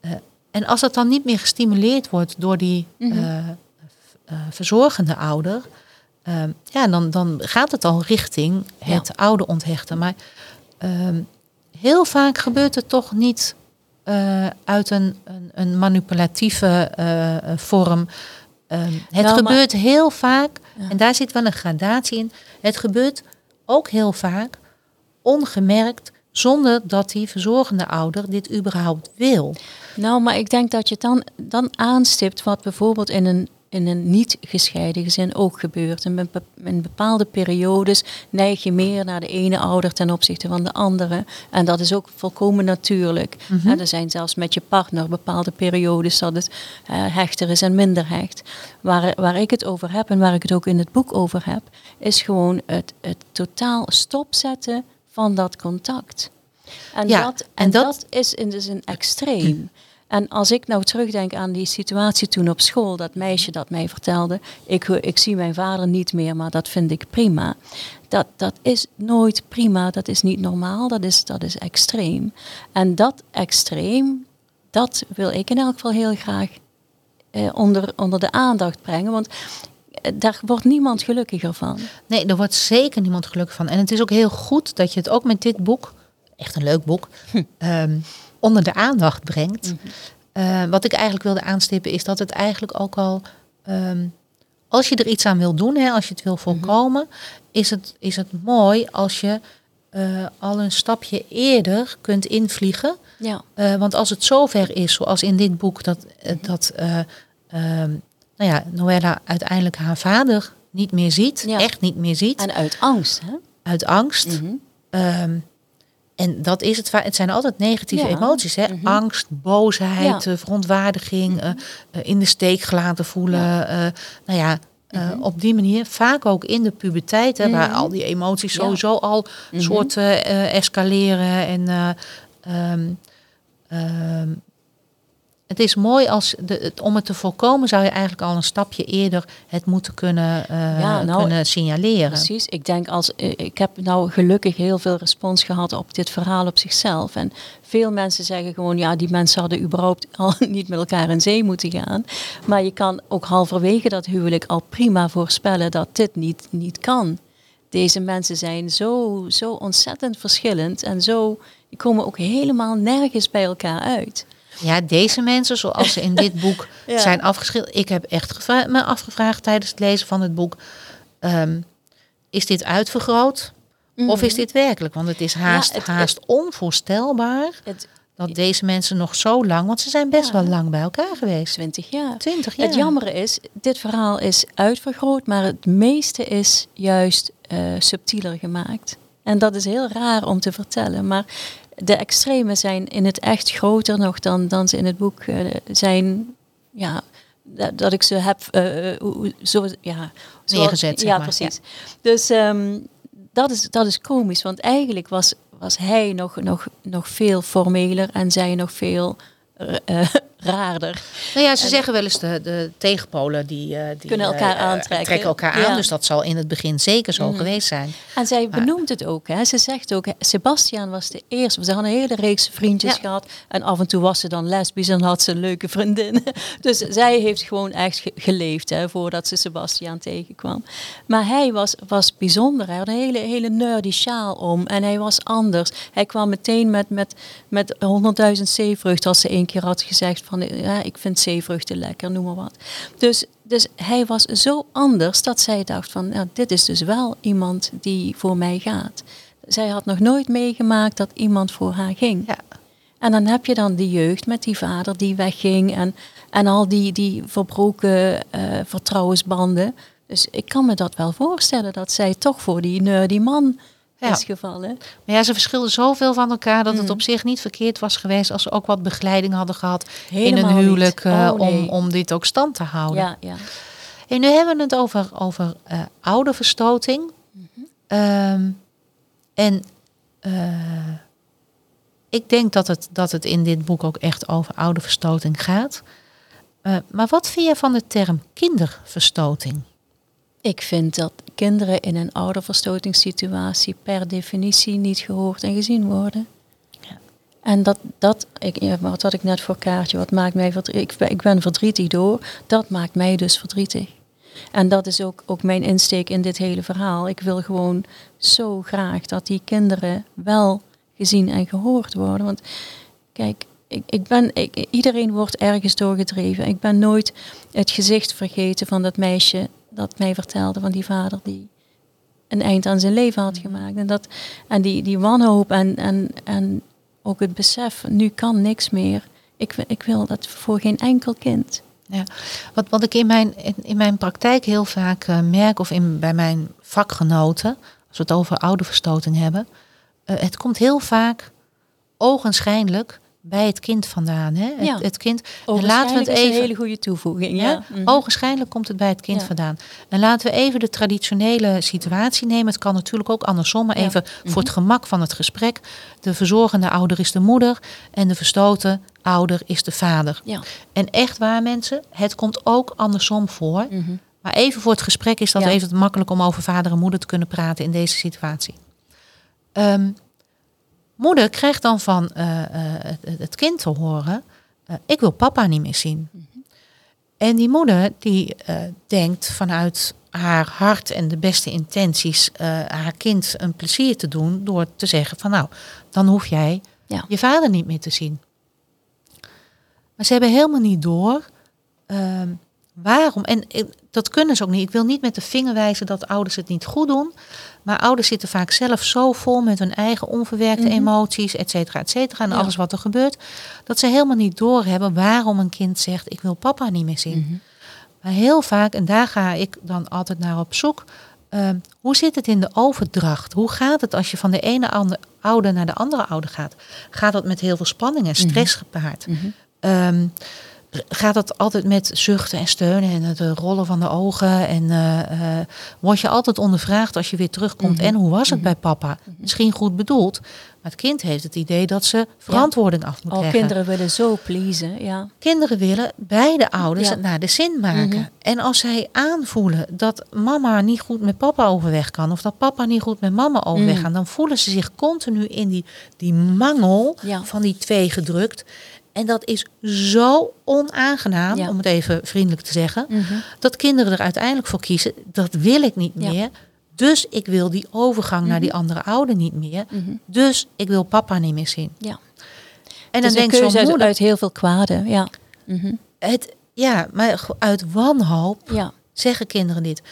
eh, en als dat dan niet meer gestimuleerd wordt door die eh, eh, verzorgende ouder, ehm, ja, dan, dan gaat het al richting het oude onthechten. Maar ehm, heel vaak gebeurt het toch niet eh, uit een, een, een manipulatieve eh, vorm. Ehm, het Nou, maar- gebeurt heel vaak, Ja. en daar zit wel een gradatie in. Het gebeurt ook heel vaak ongemerkt, zonder dat die verzorgende ouder dit überhaupt wil. Nou, maar ik denk dat je dan, dan aanstipt wat bijvoorbeeld in een, in een niet gescheiden gezin ook gebeurt. In, bepa- in bepaalde periodes neig je meer naar de ene ouder ten opzichte van de andere. En dat is ook volkomen natuurlijk. Mhm. Er zijn zelfs met je partner bepaalde periodes dat het eh, hechter is en minder hecht. Waar, waar ik het over heb en waar ik het ook in het boek over heb, is gewoon het, het totaal stopzetten van dat contact. En, Ja, dat, en en dat- dat is in dus een extreem. En als ik nou terugdenk aan die situatie toen op school, dat meisje dat mij vertelde, ik, ik zie mijn vader niet meer, maar dat vind ik prima. Dat, dat is nooit prima, dat is niet normaal, dat is, dat is extreem. En dat extreem, dat wil ik in elk geval heel graag eh, onder, onder de aandacht brengen, want eh, daar wordt niemand gelukkiger van. Nee, er wordt zeker niemand gelukkig van. En het is ook heel goed dat je het ook met dit boek, echt een leuk boek, ehm, onder de aandacht brengt. Eh, wat ik eigenlijk wilde aanstippen is dat het eigenlijk ook al, ehm, als je er iets aan wil doen, hè, als je het wil voorkomen, is, het, is het mooi als je eh, al een stapje eerder kunt invliegen. Ja. Eh, want als het zover is, zoals in dit boek, dat, eh, dat eh, ehm, nou ja, Noella uiteindelijk haar vader niet meer ziet, Ja. echt niet meer ziet, En uit angst, hè? uit angst. Mhm. Ehm, en dat is het. Het zijn altijd negatieve Ja. emoties, hè? Mhm. Angst, boosheid, Ja. eh, verontwaardiging, eh, eh, in de steek gelaten voelen. nou ja. Mhm. op die manier, vaak ook in de puberteit, hè, waar Mhm. al die emoties sowieso al Mhm. soort eh, escaleren. En eh, ehm, ehm, het is mooi als de, het, om het te voorkomen, zou je eigenlijk al een stapje eerder het moeten kunnen, eh, Ja, nou, kunnen signaleren. Precies. Ik denk als eh, ik heb nou gelukkig heel veel respons gehad op dit verhaal op zichzelf. En veel mensen zeggen gewoon, ja, die mensen hadden überhaupt (laughs) al niet met elkaar in zee moeten gaan. Maar je kan ook halverwege dat huwelijk al prima voorspellen dat dit niet, niet kan. Deze mensen zijn zo, zo ontzettend verschillend en zo, die komen ook helemaal nergens bij elkaar uit. Ja, deze mensen, zoals ze in dit (laughs) boek Ja. zijn afgeschilderd. Ik heb echt me afgevraagd tijdens het lezen van het boek. ehm, is dit uitvergroot? Of is dit werkelijk? Want het is haast, het- haast onvoorstelbaar Het dat deze mensen nog zo lang... Want ze zijn best Ja. wel lang bij elkaar geweest. 20 jaar. Twintig jaar. Het jammere is, dit verhaal is uitvergroot, maar het meeste is juist eh, subtieler gemaakt. En dat is heel raar om te vertellen, maar de extremen zijn in het echt groter nog dan, dan ze in het boek eh, zijn. Ja, dat, dat ik ze heb hoe- zo, ja, zo- Neergezet, zeg Ja, maar, precies. Dus ehm, dat, is, dat is komisch, want eigenlijk was, was hij nog, nog, nog veel formeler en zij nog veel raarder. Nou ja, ze zeggen wel eens de, de tegenpolen die, eh, die Kunnen elkaar eh, aantrekken. trekken elkaar Ja. aan. Dus dat zal in het begin zeker zo Mhm. geweest zijn. En zij Maar- benoemt het ook. Hè. Ze zegt ook, Sebastian was de eerste. Ze hadden een hele reeks vriendjes Ja. gehad. En af en toe was ze dan lesbisch en had ze een leuke vriendin. (laughs) Dus zij heeft gewoon echt ge- geleefd hè, voordat ze Sebastian tegenkwam. Maar hij was, was bijzonder. Hij had een hele, hele nerdy sjaal om. En hij was anders. Hij kwam meteen met, met, met 100.000 zeevrucht, als ze één keer had gezegd van ja, ik vind zeevruchten lekker, noem maar wat. Dus, dus hij was zo anders dat zij dacht van dit is dus wel iemand die voor mij gaat. Zij had nog nooit meegemaakt dat iemand voor haar ging. Ja. En dan heb je dan die jeugd met die vader die wegging en, en al die, die verbroken uh, vertrouwensbanden. Dus ik kan me dat wel voorstellen dat zij toch voor die nerdy man Ja. is gevallen. Maar ja, ze verschilden zoveel van elkaar dat het Mm. op zich niet verkeerd was geweest als ze ook wat begeleiding hadden gehad in een huwelijk eh, Oh, nee. om, om dit ook stand te houden. Ja, ja. En nu hebben we het over, over eh oude verstoting. Mhm. Ehm, en eh, ik denk dat het, dat het in dit boek ook echt over oude verstoting gaat. Maar wat vind je van de term kinderverstoting? Ik vind dat kinderen in een ouderverstotingssituatie per definitie niet gehoord en gezien worden. Ja. En dat, dat ik, wat had ik net voor kaartje, wat maakt mij verdrietig? Ik, ben- ik ben verdrietig door, dat maakt mij dus verdrietig. En dat is ook, ook mijn insteek in dit hele verhaal. Ik wil gewoon zo graag dat die kinderen wel gezien en gehoord worden. Want kijk, ik, ik ben, ik, iedereen wordt ergens doorgedreven. Ik ben nooit het gezicht vergeten van dat meisje dat mij vertelde van die vader die een eind aan zijn leven had gemaakt. En, dat, en die, die wanhoop en, en, en ook het besef, nu kan niks meer. Ik, ik wil dat voor geen enkel kind. Ja, wat, wat ik in mijn, in, in mijn praktijk heel vaak eh, merk, of in, bij mijn vakgenoten, als we het over oude verstoting hebben, eh, het komt heel vaak ogenschijnlijk bij het kind vandaan. Hè? Het, Ja. het kind, en laten we het is een even. hele goede toevoeging. Ja, Ja? Mhm. Ogenschijnlijk komt het bij het kind Ja. vandaan. En laten we even de traditionele situatie nemen. Het kan natuurlijk ook andersom, maar Ja. even Mhm. voor het gemak van het gesprek. De verzorgende ouder is de moeder en de verstoten ouder is de vader. Ja. En echt waar mensen, het komt ook andersom voor. Mhm. Maar even voor het gesprek is dat Ja. even makkelijk om over vader en moeder te kunnen praten in deze situatie. Ehm, moeder krijgt dan van eh, eh, het, het kind te horen, eh, ik wil papa niet meer zien. En die moeder die denkt vanuit haar hart en de beste intenties haar kind een plezier te doen door te zeggen van nou, dan hoef jij Ja. je vader niet meer te zien. Maar ze hebben helemaal niet door ehm, waarom. En dat kunnen ze ook niet. Ik wil niet met de vinger wijzen dat ouders het niet goed doen. Maar ouders zitten vaak zelf zo vol met hun eigen onverwerkte Mhm. emoties, et cetera, et cetera. En Ja. alles wat er gebeurt. Dat ze helemaal niet doorhebben waarom een kind zegt: Ik wil papa niet meer zien. Mhm. Maar heel vaak, en daar ga ik dan altijd naar op zoek. ehm, hoe zit het in de overdracht? Hoe gaat het als je van de ene ander- ouder naar de andere ouder gaat? Gaat dat met heel veel spanning en stress gepaard? Mhm. Gaat dat altijd met zuchten en steunen en het eh, rollen van de ogen? En eh, eh, word je altijd ondervraagd als je weer terugkomt? Mhm. En hoe was het bij papa? Misschien goed bedoeld, maar het kind heeft het idee dat ze verantwoording af moet Al leggen. kinderen willen zo pleasen, ja. Kinderen willen beide ouders Ja. het naar de zin maken. Mhm. En als zij aanvoelen dat mama niet goed met papa overweg kan, of dat papa niet goed met mama overweg Mhm. kan, dan voelen ze zich continu in die, die mangel Ja. van die twee gedrukt. En dat is zo onaangenaam, Ja. om het even vriendelijk te zeggen, Mhm. dat kinderen er uiteindelijk voor kiezen, dat wil ik niet Ja. meer. Dus ik wil die overgang naar Mhm. die andere ouder niet meer. Mhm. Dus ik wil papa niet meer zien. Ja. En Het dan denkt keuze zo'n uit, moeder, uit heel veel kwaden, ja. Mhm. het, ja, maar uit wanhoop Ja, zeggen kinderen dit.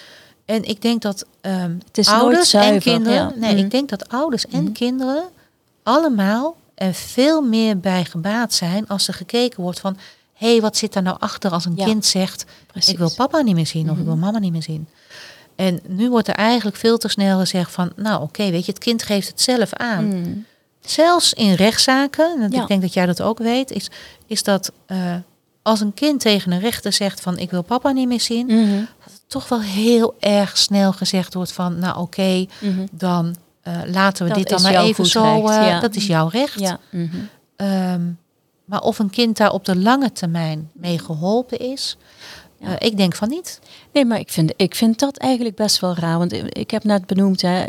En ik denk dat ehm, het is ouders en kinderen, ja. nee, Mhm. ik denk dat ouders en Mhm. kinderen allemaal er veel meer bij gebaat zijn als er gekeken wordt van, hé, hey, wat zit daar nou achter als een Ja. kind zegt, Precies. ik wil papa niet meer zien of ik Mhm. wil mama niet meer zien. En nu wordt er eigenlijk veel te snel gezegd van, nou oké, weet je, het kind geeft het zelf aan. Mhm. Zelfs in rechtszaken, en Ja. ik denk dat jij dat ook weet, is, is dat eh, als een kind tegen een rechter zegt van ik wil papa niet meer zien, Mhm. toch wel heel erg snel gezegd wordt van nou oké, dan eh, laten we Dat dit dan maar even zo, recht, eh, ja. dat is jouw recht. Ja. Mhm. Ehm, maar of een kind daar op de lange termijn mee geholpen is, Ja. eh, ik denk van niet. Nee, maar ik vind, ik vind dat eigenlijk best wel raar. Want ik heb net benoemd, hè,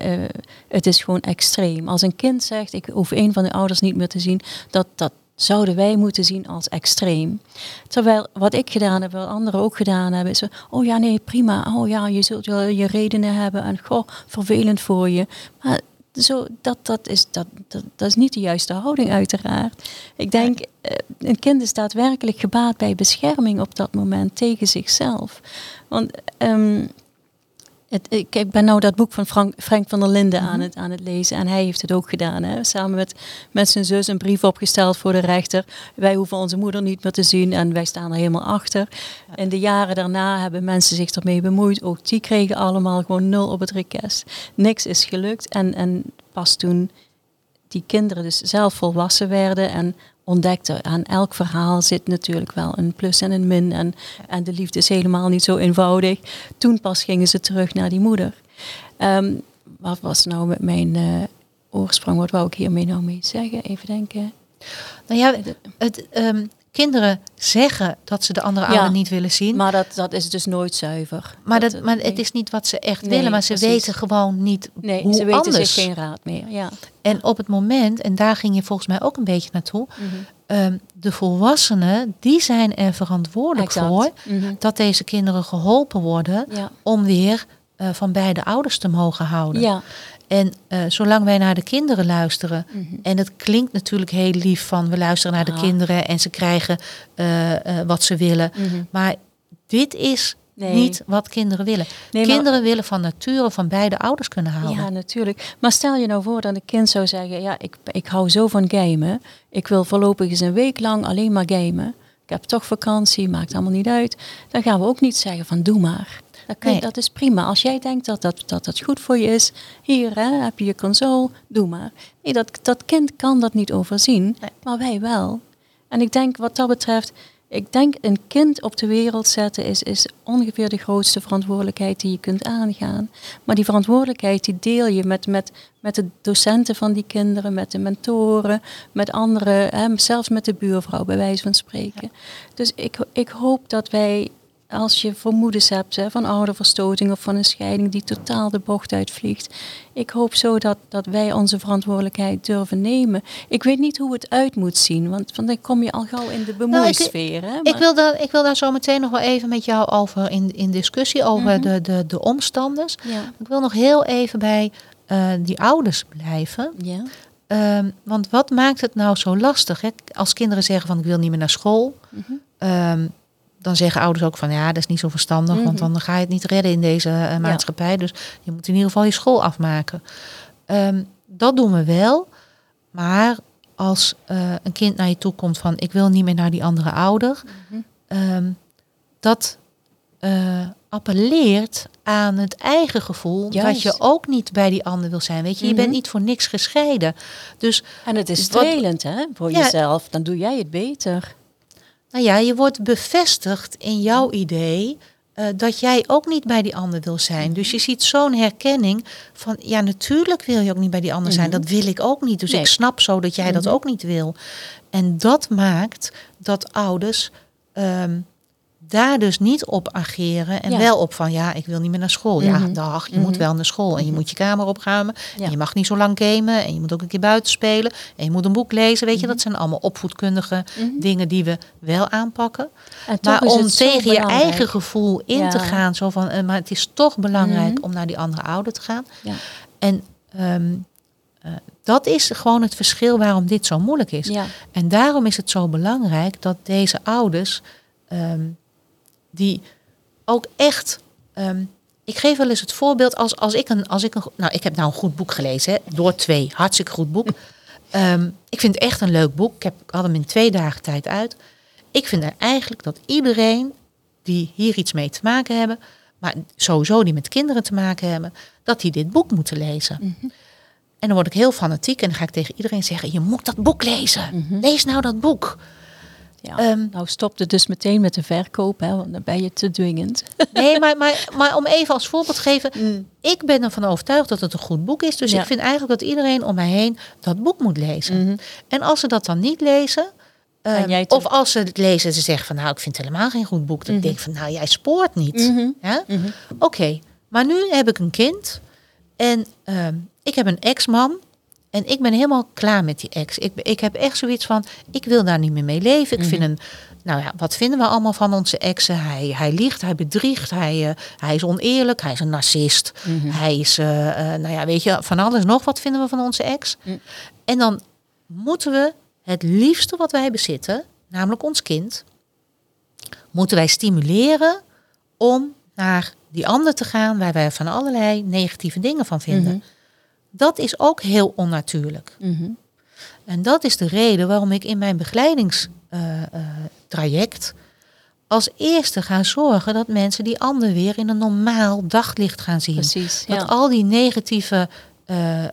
het is gewoon extreem. Als een kind zegt, ik hoef een van de ouders niet meer te zien, dat, dat zouden wij moeten zien als extreem. Terwijl wat ik gedaan heb, wat anderen ook gedaan hebben, is, oh ja, nee, prima. Oh ja, je zult wel je redenen hebben en goh, vervelend voor je. Maar zo, dat, dat, is, dat, dat, dat is niet de juiste houding, uiteraard. Ik denk, eh, een kind is daadwerkelijk gebaat bij bescherming op dat moment tegen zichzelf. Want ehm, het, ik, ik, ben nou dat boek van Frank, Frank van der Linden aan, mhm. het, aan het lezen. En hij heeft het ook gedaan. Hè? Samen met, met zijn zus een brief opgesteld voor de rechter. Wij hoeven onze moeder niet meer te zien en wij staan er helemaal achter. In de jaren daarna hebben mensen zich ermee bemoeid. Ook die kregen allemaal gewoon nul op het request. Niks is gelukt. En, en pas toen die kinderen dus zelf volwassen werden en ontdekte. Aan elk verhaal zit natuurlijk wel een plus en een min. En, en de liefde is helemaal niet zo eenvoudig. Toen pas gingen ze terug naar die moeder. Ehm, wat was nou met mijn uh, oorsprong? Wat wou ik hiermee nou mee zeggen? Even denken. Nou ja, het, um, kinderen zeggen dat ze de andere ouder niet willen zien. Maar dat, dat is dus nooit zuiver. Maar, dat, maar het is niet wat ze echt willen, maar ze weten gewoon niet nee, hoe ze weten anders. zich geen raad meer. Ja. En op het moment, en daar ging je volgens mij ook een beetje naartoe, mhm. ehm, de volwassenen, die zijn er verantwoordelijk voor mhm. dat deze kinderen geholpen worden om weer uh, van beide ouders te mogen houden. Ja. En uh, zolang wij naar de kinderen luisteren, mhm. en het klinkt natuurlijk heel lief van we luisteren naar de kinderen en ze krijgen uh, uh, wat ze willen. Mhm. Maar dit is nee. niet wat kinderen willen. Nee, kinderen maar... willen van nature van beide ouders kunnen houden. Ja, natuurlijk. Maar stel je nou voor dat een kind zou zeggen, ja, ik, ik hou zo van gamen. Ik wil voorlopig eens een week lang alleen maar gamen. Ik heb toch vakantie, maakt allemaal niet uit. Dan gaan we ook niet zeggen van doe maar. Dat, kun je, dat is prima. Als jij denkt dat dat, dat dat goed voor je is, hier hè, heb je je console, doe maar. Nee, dat, dat kind kan dat niet overzien, maar wij wel. En ik denk wat dat betreft, ik denk een kind op de wereld zetten is, is ongeveer de grootste verantwoordelijkheid die je kunt aangaan. Maar die verantwoordelijkheid die deel je met, met, met de docenten van die kinderen, met de mentoren, met anderen, hè, zelfs met de buurvrouw bij wijze van spreken. Dus ik, ik hoop dat wij als je vermoedens hebt hè, van ouderverstoting of van een scheiding die totaal de bocht uitvliegt. Ik hoop zo dat, dat wij onze verantwoordelijkheid durven nemen. Ik weet niet hoe het uit moet zien, want, want dan kom je al gauw in de nou, bemoeisfeer. Nou, ik, ik, wil daar, ik wil daar zo meteen nog wel even met jou over in, in discussie over mhm. de, de, de omstanders. Ja. Ik wil nog heel even bij uh, die ouders blijven. Ja. Um, want wat maakt het nou zo lastig? Hè? Als kinderen zeggen van ik wil niet meer naar school. Mm um, dan zeggen ouders ook van ja, dat is niet zo verstandig, want mhm. dan ga je het niet redden in deze uh, maatschappij. Dus je moet in ieder geval je school afmaken. Um, dat doen we wel, maar als uh, een kind naar je toe komt van ik wil niet meer naar die andere ouder, mm um, dat uh, appelleert aan het eigen gevoel Juist. dat je ook niet bij die ander wil zijn. Weet je, je bent mhm. niet voor niks gescheiden. Dus en het is strelend, hè, voor jezelf. Dan doe jij het beter. Nou ja, je wordt bevestigd in jouw idee uh, dat jij ook niet bij die ander wil zijn. Dus je ziet zo'n herkenning van, ja, natuurlijk wil je ook niet bij die ander zijn. Mhm. Dat wil ik ook niet. Dus ik snap zo dat jij dat mhm. ook niet wil. En dat maakt dat ouders um, daar dus niet op ageren en wel op van ja, ik wil niet meer naar school. Ja, mhm. dag, je moet mhm. wel naar school en je moet je kamer opruimen. En je mag niet zo lang gamen en je moet ook een keer buiten spelen en je moet een boek lezen. Weet je, mhm. dat zijn allemaal opvoedkundige dingen die we wel aanpakken. Maar om tegen je eigen gevoel in te gaan, zo van, uh, maar het is toch belangrijk om naar die andere ouder te gaan. En um, uh, dat is gewoon het verschil waarom dit zo moeilijk is. En daarom is het zo belangrijk dat deze ouders um, die ook echt. Ehm, ik geef wel eens het voorbeeld als, als ik een. Als ik een nou, ik heb nou een goed boek gelezen, hè, door twee. Hartstikke goed boek. Um, (laughs) ik vind het echt een leuk boek. Ik, heb, ik had hem in twee dagen tijd uit. Ik vind er eigenlijk dat iedereen die hier iets mee te maken hebben, maar sowieso die met kinderen te maken hebben, dat die dit boek moeten lezen. Mhm. En dan word ik heel fanatiek en dan ga ik tegen iedereen zeggen: Je moet dat boek lezen. Mhm. Lees nou dat boek. Ja. Um, nou stopt het dus meteen met de verkoop, hè, want dan ben je te dwingend. Nee, (laughs) maar, maar, maar om even als voorbeeld te geven. Mm. Ik ben ervan overtuigd dat het een goed boek is. Dus ik vind eigenlijk dat iedereen om mij heen dat boek moet lezen. Mhm. En als ze dat dan niet lezen... Um, of als ze het lezen en ze zeggen van nou, ik vind het helemaal geen goed boek. Dan mm denk ik van nou, jij spoort niet. Mhm. Ja? Mhm. Oké, maar nu heb ik een kind. En um, ik heb een ex-man. En ik ben helemaal klaar met die ex. Ik, ik heb echt zoiets van, ik wil daar niet meer mee leven. Ik vind mhm. hem nou ja, wat vinden we allemaal van onze exen? Hij, hij liegt, hij bedriegt, hij, eh, hij is oneerlijk, hij is een narcist. Mhm. Hij is, eh, eh, nou ja, weet je, van alles nog wat vinden we van onze ex. Mm. En dan moeten we het liefste wat wij bezitten, namelijk ons kind, moeten wij stimuleren om naar die ander te gaan waar wij van allerlei negatieve dingen van vinden. Mhm. Dat is ook heel onnatuurlijk. Mhm. En dat is de reden waarom ik in mijn begeleidingstraject als eerste ga zorgen dat mensen die ander weer in een normaal daglicht gaan zien. Precies. Dat al die negatieve, eh, eh,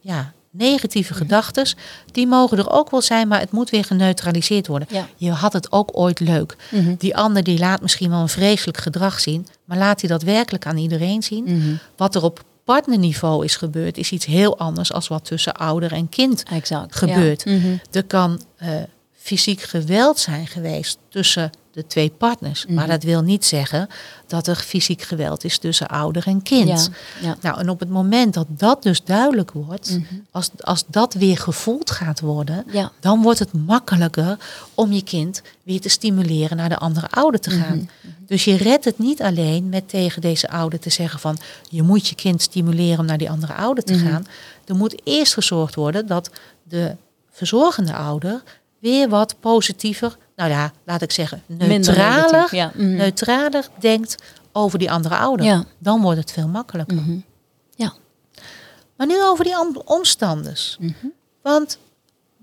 ja, negatieve Mhm. gedachtes, die mogen er ook wel zijn, maar het moet weer geneutraliseerd worden. Ja. Je had het ook ooit leuk. Mhm. Die ander die laat misschien wel een vreselijk gedrag zien, maar laat hij dat werkelijk aan iedereen zien? Wat er op partnerniveau is gebeurd, is iets heel anders als wat tussen ouder en kind Exact. gebeurt. Ja. Mhm. Er kan eh, fysiek geweld zijn geweest tussen de twee partners. Maar Mhm. dat wil niet zeggen dat er fysiek geweld is tussen ouder en kind. Ja. Ja. Nou, en op het moment dat dat dus duidelijk wordt, Mhm. als, als dat weer gevoeld gaat worden, Ja. dan wordt het makkelijker om je kind weer te stimuleren naar de andere ouder te gaan. Mhm. Dus je redt het niet alleen met tegen deze ouder te zeggen van je moet je kind stimuleren om naar die andere ouder te gaan. Er moet eerst gezorgd worden dat de verzorgende ouder weer wat positiever, nou ja, laat ik zeggen, neutraler, Ja. Mhm. neutraler denkt over die andere ouder. Ja. Dan wordt het veel makkelijker. Mhm. Ja. Maar nu over die om- omstanders. Mhm. Want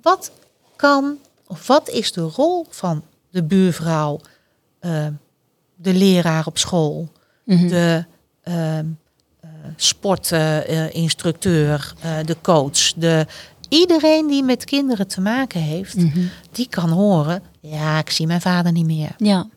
wat kan, of wat is de rol van de buurvrouw, eh, de leraar op school, de ehm, eh, sportinstructeur, eh, de coach, de, iedereen die met kinderen te maken heeft, Mhm. die kan horen, ja, ik zie mijn vader niet meer. Ja.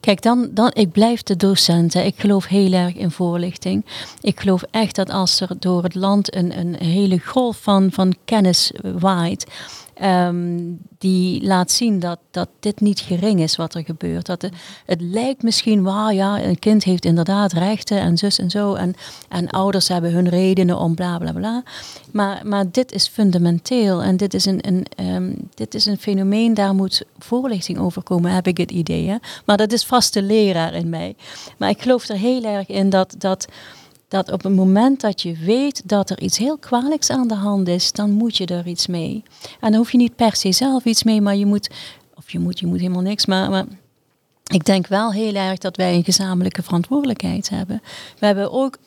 Kijk, dan, dan, ik blijf de docent. hè. Ik geloof heel erg in voorlichting. Ik geloof echt dat als er door het land een, een hele golf van, van kennis waait, ehm, die laat zien dat, dat dit niet gering is wat er gebeurt. Dat het, lijkt misschien, wauw ja, een kind heeft inderdaad rechten en zus en zo. En, en ouders hebben hun redenen om bla bla bla. Maar, maar dit is fundamenteel en dit is een, een, ehm, dit is een fenomeen, daar moet voorlichting over komen, heb ik het idee. Maar dat is vast de leraar in mij. Maar ik geloof er heel erg in dat, dat, dat op het moment dat je weet dat er iets heel kwalijks aan de hand is, dan moet je er iets mee. En dan hoef je niet per se zelf iets mee, maar je moet, of je moet, je moet helemaal niks, maar, maar ik denk wel heel erg dat wij een gezamenlijke verantwoordelijkheid hebben. We hebben ook,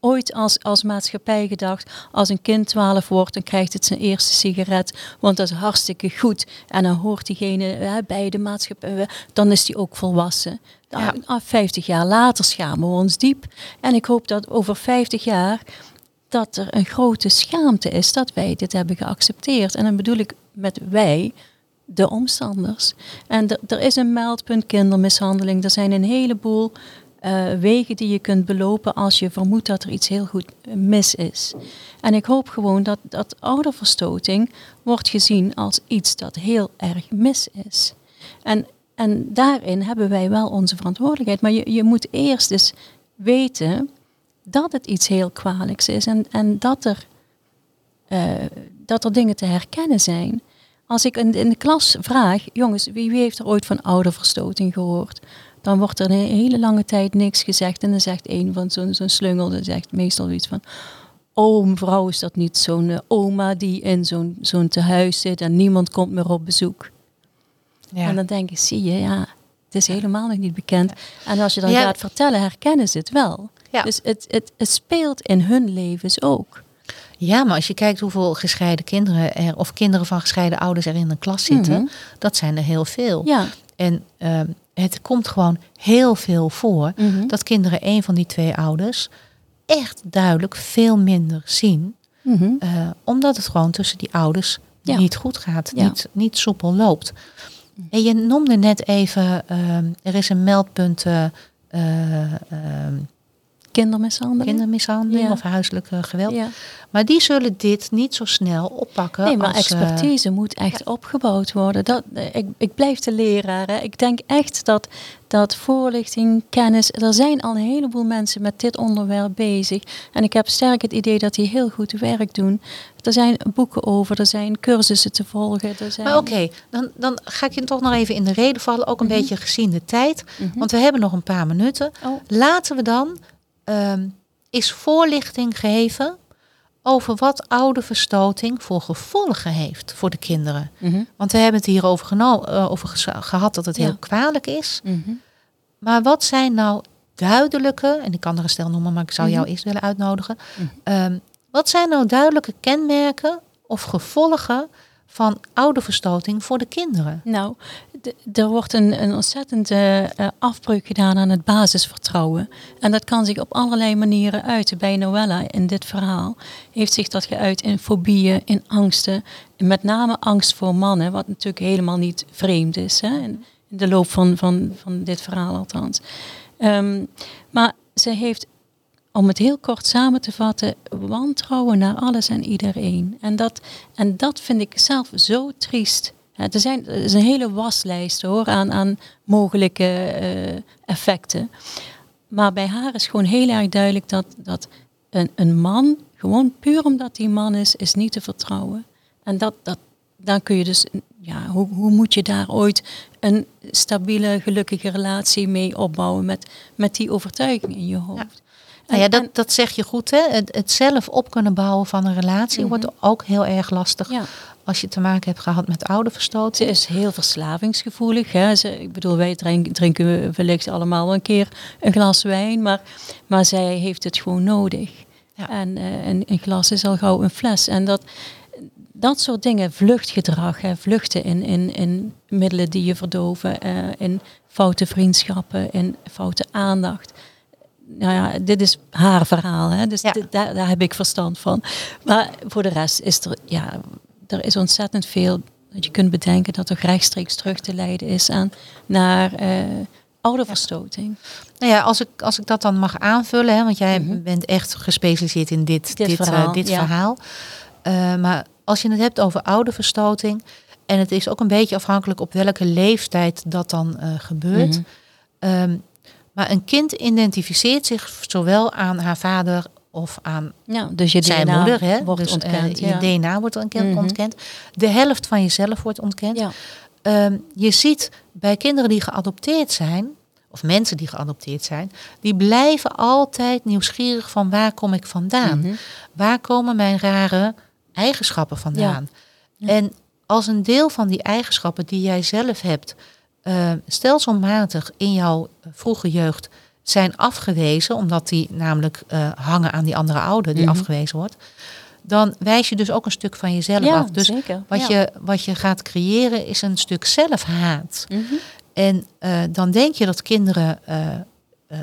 ooit als, als maatschappij gedacht, als een kind 12 wordt, dan krijgt het zijn eerste sigaret, want dat is hartstikke goed. En dan hoort diegene hè, bij de maatschappij, dan is die ook volwassen. Ja. ah, 50 jaar later schamen we ons diep. En ik hoop dat over 50 jaar dat er een grote schaamte is dat wij dit hebben geaccepteerd. En dan bedoel ik met wij, de omstanders. En er- is een meldpunt kindermishandeling. Er zijn een heleboel eh, wegen die je kunt belopen als je vermoedt dat er iets heel goed mis is. En ik hoop gewoon dat, dat ouderverstoting wordt gezien als iets dat heel erg mis is. En, en daarin hebben wij wel onze verantwoordelijkheid. Maar je, je moet eerst dus weten dat het iets heel kwalijks is en, en dat, er, eh, dat er dingen te herkennen zijn. Als ik in, de klas vraag, jongens, wie, wie heeft er ooit van ouderverstoting gehoord? Dan wordt er een hele lange tijd niks gezegd. En dan zegt een van zo'n slungel, die zegt meestal iets van... Oh, mevrouw, is dat niet zo'n eh, oma die in zo'n zo'n tehuis zit en niemand komt meer op bezoek? Ja. En dan denk ik, zie je, ja, het is helemaal nog niet bekend. En als je dan Ja. gaat vertellen, herkennen ze het wel. Dus het, het, het speelt in hun levens ook. Ja, maar als je kijkt hoeveel gescheiden kinderen er, of kinderen van gescheiden ouders er in een klas zitten, Mhm. dat zijn er heel veel. Ja. En ehm, het komt gewoon heel veel voor Mhm. dat kinderen een van die twee ouders echt duidelijk veel minder zien. Mhm. eh, omdat het gewoon tussen die ouders Ja. niet goed gaat, Ja. niet, niet soepel loopt. En je noemde net even, ehm, er is een meldpunt eh, eh, ehm, kindermishandeling. kindermishandeling Ja. of huiselijk eh, geweld. Ja. Maar die zullen dit niet zo snel oppakken. Nee, maar als, eh, expertise moet echt opgebouwd worden. Dat, ik, ik blijf de leraar. Hè. Ik denk echt dat, dat voorlichting, kennis... Er zijn al een heleboel mensen met dit onderwerp bezig. En ik heb sterk het idee dat die heel goed werk doen. Er zijn boeken over, er zijn cursussen te volgen. Er zijn... Maar oké, dan, dan ga ik je toch nog even in de reden vallen. Ook een Mhm. beetje gezien de tijd. Mhm. Want we hebben nog een paar minuten. Oh, Laten we dan ehm eens voorlichting geven over wat oude verstoting voor gevolgen heeft voor de kinderen. mhm, Want we hebben het hier over, eh, over gehad dat het Ja. heel kwalijk is. Maar wat zijn nou duidelijke, en ik kan er een stel noemen, maar ik zou jou eerst willen uitnodigen. Mhm. Wat zijn nou duidelijke kenmerken of gevolgen van oude verstoting voor de kinderen? Nou, er wordt een, een ontzettende eh, afbreuk gedaan aan het basisvertrouwen. En dat kan zich op allerlei manieren uiten. Bij Noella in dit verhaal heeft zich dat geuit in fobieën, in angsten. En met name angst voor mannen, wat natuurlijk helemaal niet vreemd is. Hè? In, in de loop van, van, van dit verhaal althans. Ehm, maar ze heeft, om het heel kort samen te vatten, wantrouwen naar alles en iedereen. En dat, en dat vind ik zelf zo triest. Ja, er, zijn, er is een hele waslijst hoor, aan, aan mogelijke eh, effecten. Maar bij haar is gewoon heel erg duidelijk dat, dat een, een man, gewoon puur omdat hij man is, is niet te vertrouwen. En dat, dat, dan kun je dus, ja, hoe, hoe moet je daar ooit een stabiele, gelukkige relatie mee opbouwen met, met die overtuiging in je hoofd? Nou ja, dat, dat zeg je goed, hè? Het, het zelf op kunnen bouwen van een relatie Mhm. wordt ook heel erg lastig ja. als je te maken hebt gehad met oude Ze verstoting. is heel verslavingsgevoelig. Hè. Ze, ik bedoel, wij drinken, drinken wellicht allemaal wel een keer een glas wijn, maar, maar zij heeft het gewoon nodig. Ja. En eh, een, een glas is al gauw een fles. En dat, dat soort dingen, vluchtgedrag, hè, vluchten in, in, in middelen die je verdoven, eh, in foute vriendschappen, in foute aandacht. Nou ja, dit is haar verhaal, hè? dus Ja. dit- daar, daar heb ik verstand van. Maar voor de rest is er, ja, er is ontzettend veel dat je kunt bedenken dat er rechtstreeks terug te leiden is aan naar eh ouderverstoting. Nou ja, als ik, als ik dat dan mag aanvullen, hè, want jij Mhm. bent echt gespecialiseerd in dit, Dit dit, eh, verhaal, dit ja. verhaal. Eh, maar als je het hebt over oude verstoting, en het is ook een beetje afhankelijk op welke leeftijd dat dan gebeurt. Mhm. Ehm, maar een kind identificeert zich zowel aan haar vader of aan Ja, dus je zijn DNA moeder. Hè? wordt dus, eh, ontkend. je ja. DNA wordt ontkend, Mhm. ontkend. De helft van jezelf wordt ontkend. Ja. Ehm, je ziet bij kinderen die geadopteerd zijn, of mensen die geadopteerd zijn, die blijven altijd nieuwsgierig van waar kom ik vandaan? Mhm. Waar komen mijn rare eigenschappen vandaan? En als een deel van die eigenschappen die jij zelf hebt, eh, stelselmatig in jouw vroege jeugd zijn afgewezen, omdat die namelijk eh, hangen aan die andere ouder die Mhm. afgewezen wordt, dan wijs je dus ook een stuk van jezelf ja, af. Dus zeker. wat, ja. je, wat je gaat creëren is een stuk zelfhaat. Mhm. En eh, dan denk je dat kinderen eh, eh,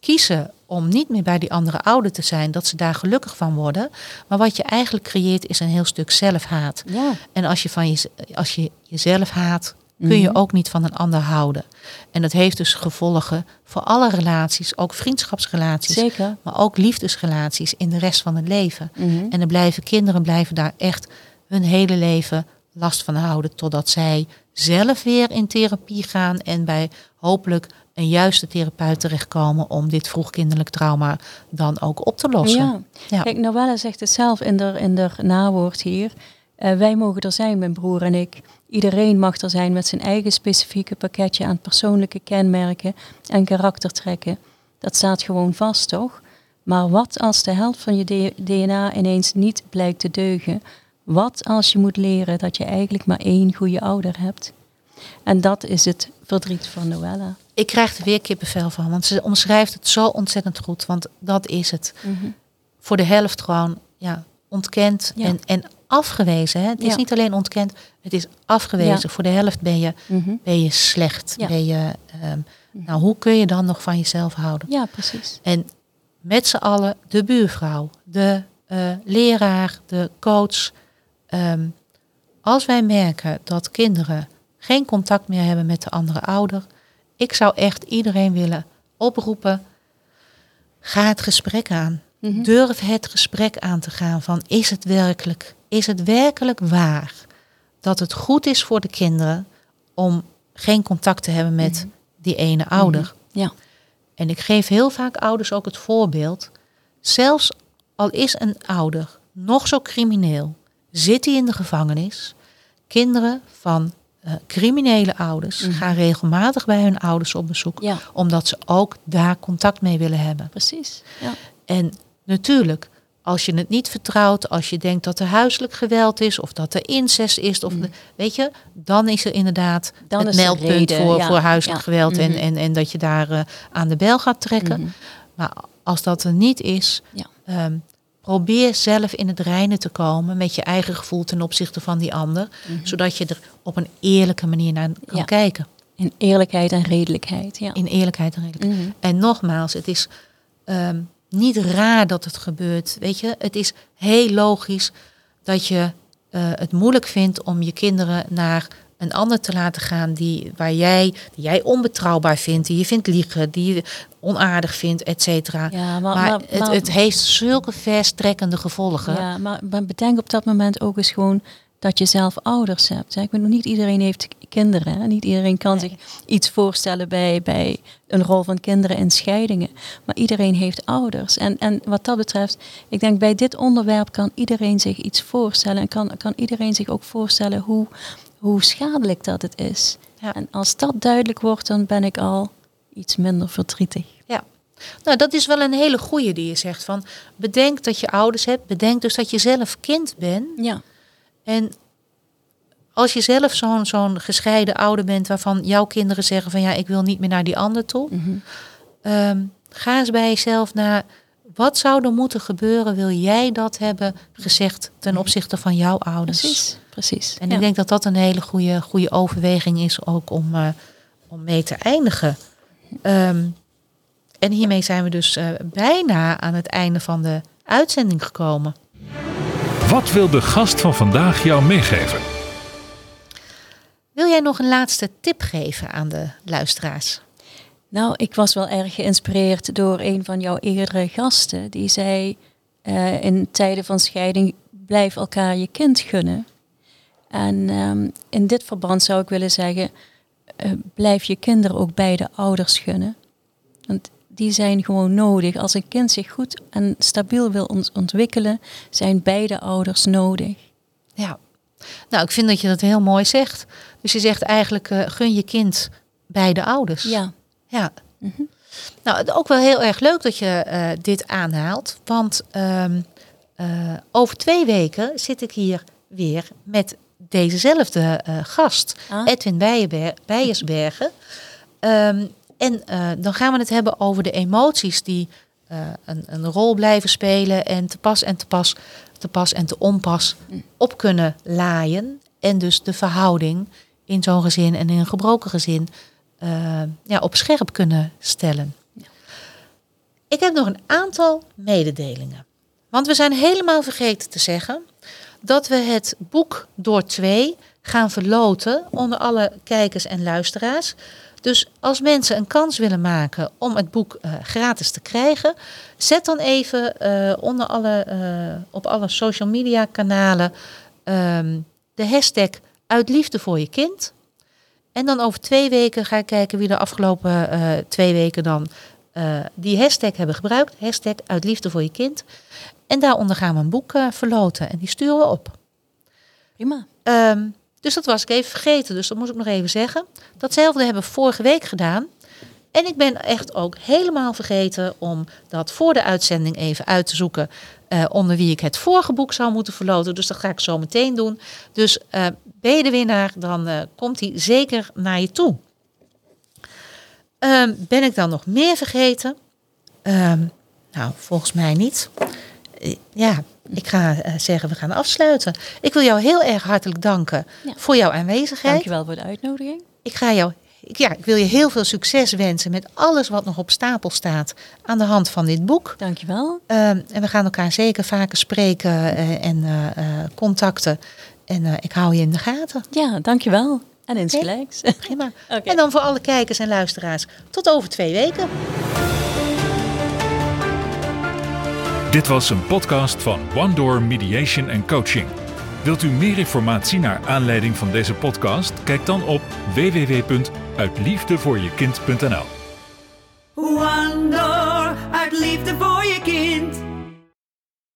kiezen om niet meer bij die andere ouder te zijn, dat ze daar gelukkig van worden. Maar wat je eigenlijk creëert is een heel stuk zelfhaat. Ja. En als je, van je, als je jezelf haat, kun je Mhm. ook niet van een ander houden. En dat heeft dus gevolgen voor alle relaties, ook vriendschapsrelaties, Zeker. maar ook liefdesrelaties in de rest van het leven. Mhm. En er blijven kinderen blijven daar echt hun hele leven last van houden. Totdat zij zelf weer in therapie gaan en bij hopelijk een juiste therapeut terechtkomen om dit vroegkinderlijk trauma dan ook op te lossen. Ja. Ja. Kijk, Noelle zegt het zelf in de, in de nawoord hier. Eh, wij mogen er zijn, mijn broer en ik. Iedereen mag er zijn met zijn eigen specifieke pakketje aan persoonlijke kenmerken en karaktertrekken. Dat staat gewoon vast, toch? Maar wat als de helft van je DNA ineens niet blijkt te deugen? Wat als je moet leren dat je eigenlijk maar één goede ouder hebt? En dat is het verdriet van Noella. Ik krijg er weer kippenvel van, want ze omschrijft het zo ontzettend goed. Want dat is het. Voor de helft gewoon ja, ontkend Ja. en, en afgewezen. Hè? Het is niet alleen ontkend, het is afgewezen. Ja. Voor de helft ben je, Mhm. ben je slecht. Ja. Ben je, ehm, nou, hoe kun je dan nog van jezelf houden? Ja, precies. En met z'n allen, de buurvrouw, de eh, leraar, de coach. ehm, als wij merken dat kinderen geen contact meer hebben met de andere ouder, ik zou echt iedereen willen oproepen. ga het gesprek aan. Mhm. Durf het gesprek aan te gaan van is het werkelijk, is het werkelijk waar dat het goed is voor de kinderen om geen contact te hebben met Mhm. die ene ouder. Ja. En ik geef heel vaak ouders ook het voorbeeld. Zelfs al is een ouder nog zo crimineel, zit hij in de gevangenis. Kinderen van eh, criminele ouders Mhm. gaan regelmatig bij hun ouders op bezoek, Ja, omdat ze ook daar contact mee willen hebben. precies. Ja. En natuurlijk, als je het niet vertrouwt, als je denkt dat er huiselijk geweld is of dat er incest is, of de- weet je, dan is er inderdaad. Dan het meldpunt reden, voor, ja, voor huiselijk ja. geweld en, Mhm. en, en dat je daar eh, aan de bel gaat trekken. Mhm. Maar als dat er niet is, Ja. ehm, probeer zelf in het reinen te komen met je eigen gevoel ten opzichte van die ander, Mhm. zodat je er op een eerlijke manier naar kan kijken. In eerlijkheid en redelijkheid. Ja. In eerlijkheid en redelijkheid. En nogmaals, het is ehm, niet raar dat het gebeurt. Weet je, het is heel logisch dat je eh, het moeilijk vindt om je kinderen naar een ander te laten gaan die, waar jij, die jij onbetrouwbaar vindt, die je vindt liegen, die je onaardig vindt, et cetera. Ja, maar, maar, maar, het, maar- het heeft zulke verstrekkende gevolgen. Ja, maar, maar bedenk op dat moment ook eens gewoon dat je zelf ouders hebt. hè. Ik bedoel, niet iedereen heeft kinderen. Hè? Niet iedereen kan zich iets voorstellen bij, bij een rol van kinderen in scheidingen. Maar iedereen heeft ouders. En, en wat dat betreft, ik denk bij dit onderwerp kan iedereen zich iets voorstellen. En kan, kan iedereen zich ook voorstellen hoe, hoe schadelijk dat het is. Ja. En als dat duidelijk wordt, dan ben ik al iets minder verdrietig. Ja. Nou, dat is wel een hele goeie die je zegt. Van, bedenk dat je ouders hebt. Bedenk dus dat je zelf kind bent. Ja, En als je zelf zo'n zo'n gescheiden ouder bent... waarvan jouw kinderen zeggen van... ja, ik wil niet meer naar die ander toe. Mhm. Ehm, ga eens bij jezelf naar... wat zou er moeten gebeuren... wil jij dat hebben gezegd ten opzichte van jouw ouders? precies. precies. En ja. ik denk dat dat een hele goede, goede overweging is ook om, eh, om mee te eindigen. Ehm, en hiermee zijn we dus eh, bijna aan het einde van de uitzending gekomen. Wat wil de gast van vandaag jou meegeven? Wil jij nog een laatste tip geven aan de luisteraars? Nou, ik was wel erg geïnspireerd door een van jouw eerdere gasten. Die zei, eh, in tijden van scheiding, blijf elkaar je kind gunnen. En ehm, in dit verband zou ik willen zeggen, eh, blijf je kinderen ook beide ouders gunnen. Want die zijn gewoon nodig. Als een kind zich goed en stabiel wil ont- ontwikkelen, zijn beide ouders nodig. Ja, nou, ik vind dat je dat heel mooi zegt. Dus je zegt eigenlijk, eh, gun je kind beide ouders. Ja. Ja. Mhm. Nou, het ook wel heel erg leuk dat je eh, dit aanhaalt. Want ehm, eh, over twee weken zit ik hier weer met dezezelfde gast, Ah. Edwin Bijenber- Bijersbergen. Ehm, en dan gaan we het hebben over de emoties die een, een rol blijven spelen en te pas en te pas, te pas en te onpas op kunnen laaien. En dus de verhouding in zo'n gezin en in een gebroken gezin eh, ja, op scherp kunnen stellen. Ik heb nog een aantal mededelingen. Want we zijn helemaal vergeten te zeggen dat we het boek Door Twee gaan verloten onder alle kijkers en luisteraars. Dus als mensen een kans willen maken om het boek eh, gratis te krijgen, zet dan even eh, onder alle, eh, op alle social media kanalen ehm, de hashtag uit liefde voor je kind. En dan over twee weken ga ik kijken wie de afgelopen twee weken dan die hashtag hebben gebruikt. Hashtag uit liefde voor je kind. En daaronder gaan we een boek verloten en die sturen we op. Prima. Ehm, dus dat was ik even vergeten, dus dat moest ik nog even zeggen. Datzelfde hebben we vorige week gedaan. En ik ben echt ook helemaal vergeten om dat voor de uitzending even uit te zoeken. eh, onder wie ik het vorige boek zou moeten verloten. Dus dat ga ik zo meteen doen. Dus eh, ben je de winnaar, dan eh, komt hij zeker naar je toe. Ehm, ben ik dan nog meer vergeten? Ehm, nou, volgens mij niet. Ja, ik ga eh, zeggen, we gaan afsluiten. Ik wil jou heel erg hartelijk danken Ja. voor jouw aanwezigheid. Dankjewel voor de uitnodiging. Ik ga jou, ik- ja, ik wil je heel veel succes wensen met alles wat nog op stapel staat aan de hand van dit boek. Dankjewel. Ehm, en we gaan elkaar zeker vaker spreken eh, en eh, contacten. En ik hou je in de gaten. Ja, dankjewel. En insgelijks. Prima. (laughs) Oké. En dan voor alle kijkers en luisteraars, tot over twee weken. Dit was een podcast van One Door Mediation and Coaching. Wilt u meer informatie naar aanleiding van deze podcast? Kijk dan op www.uitliefdevoorjekind.nl. One door uit liefde voor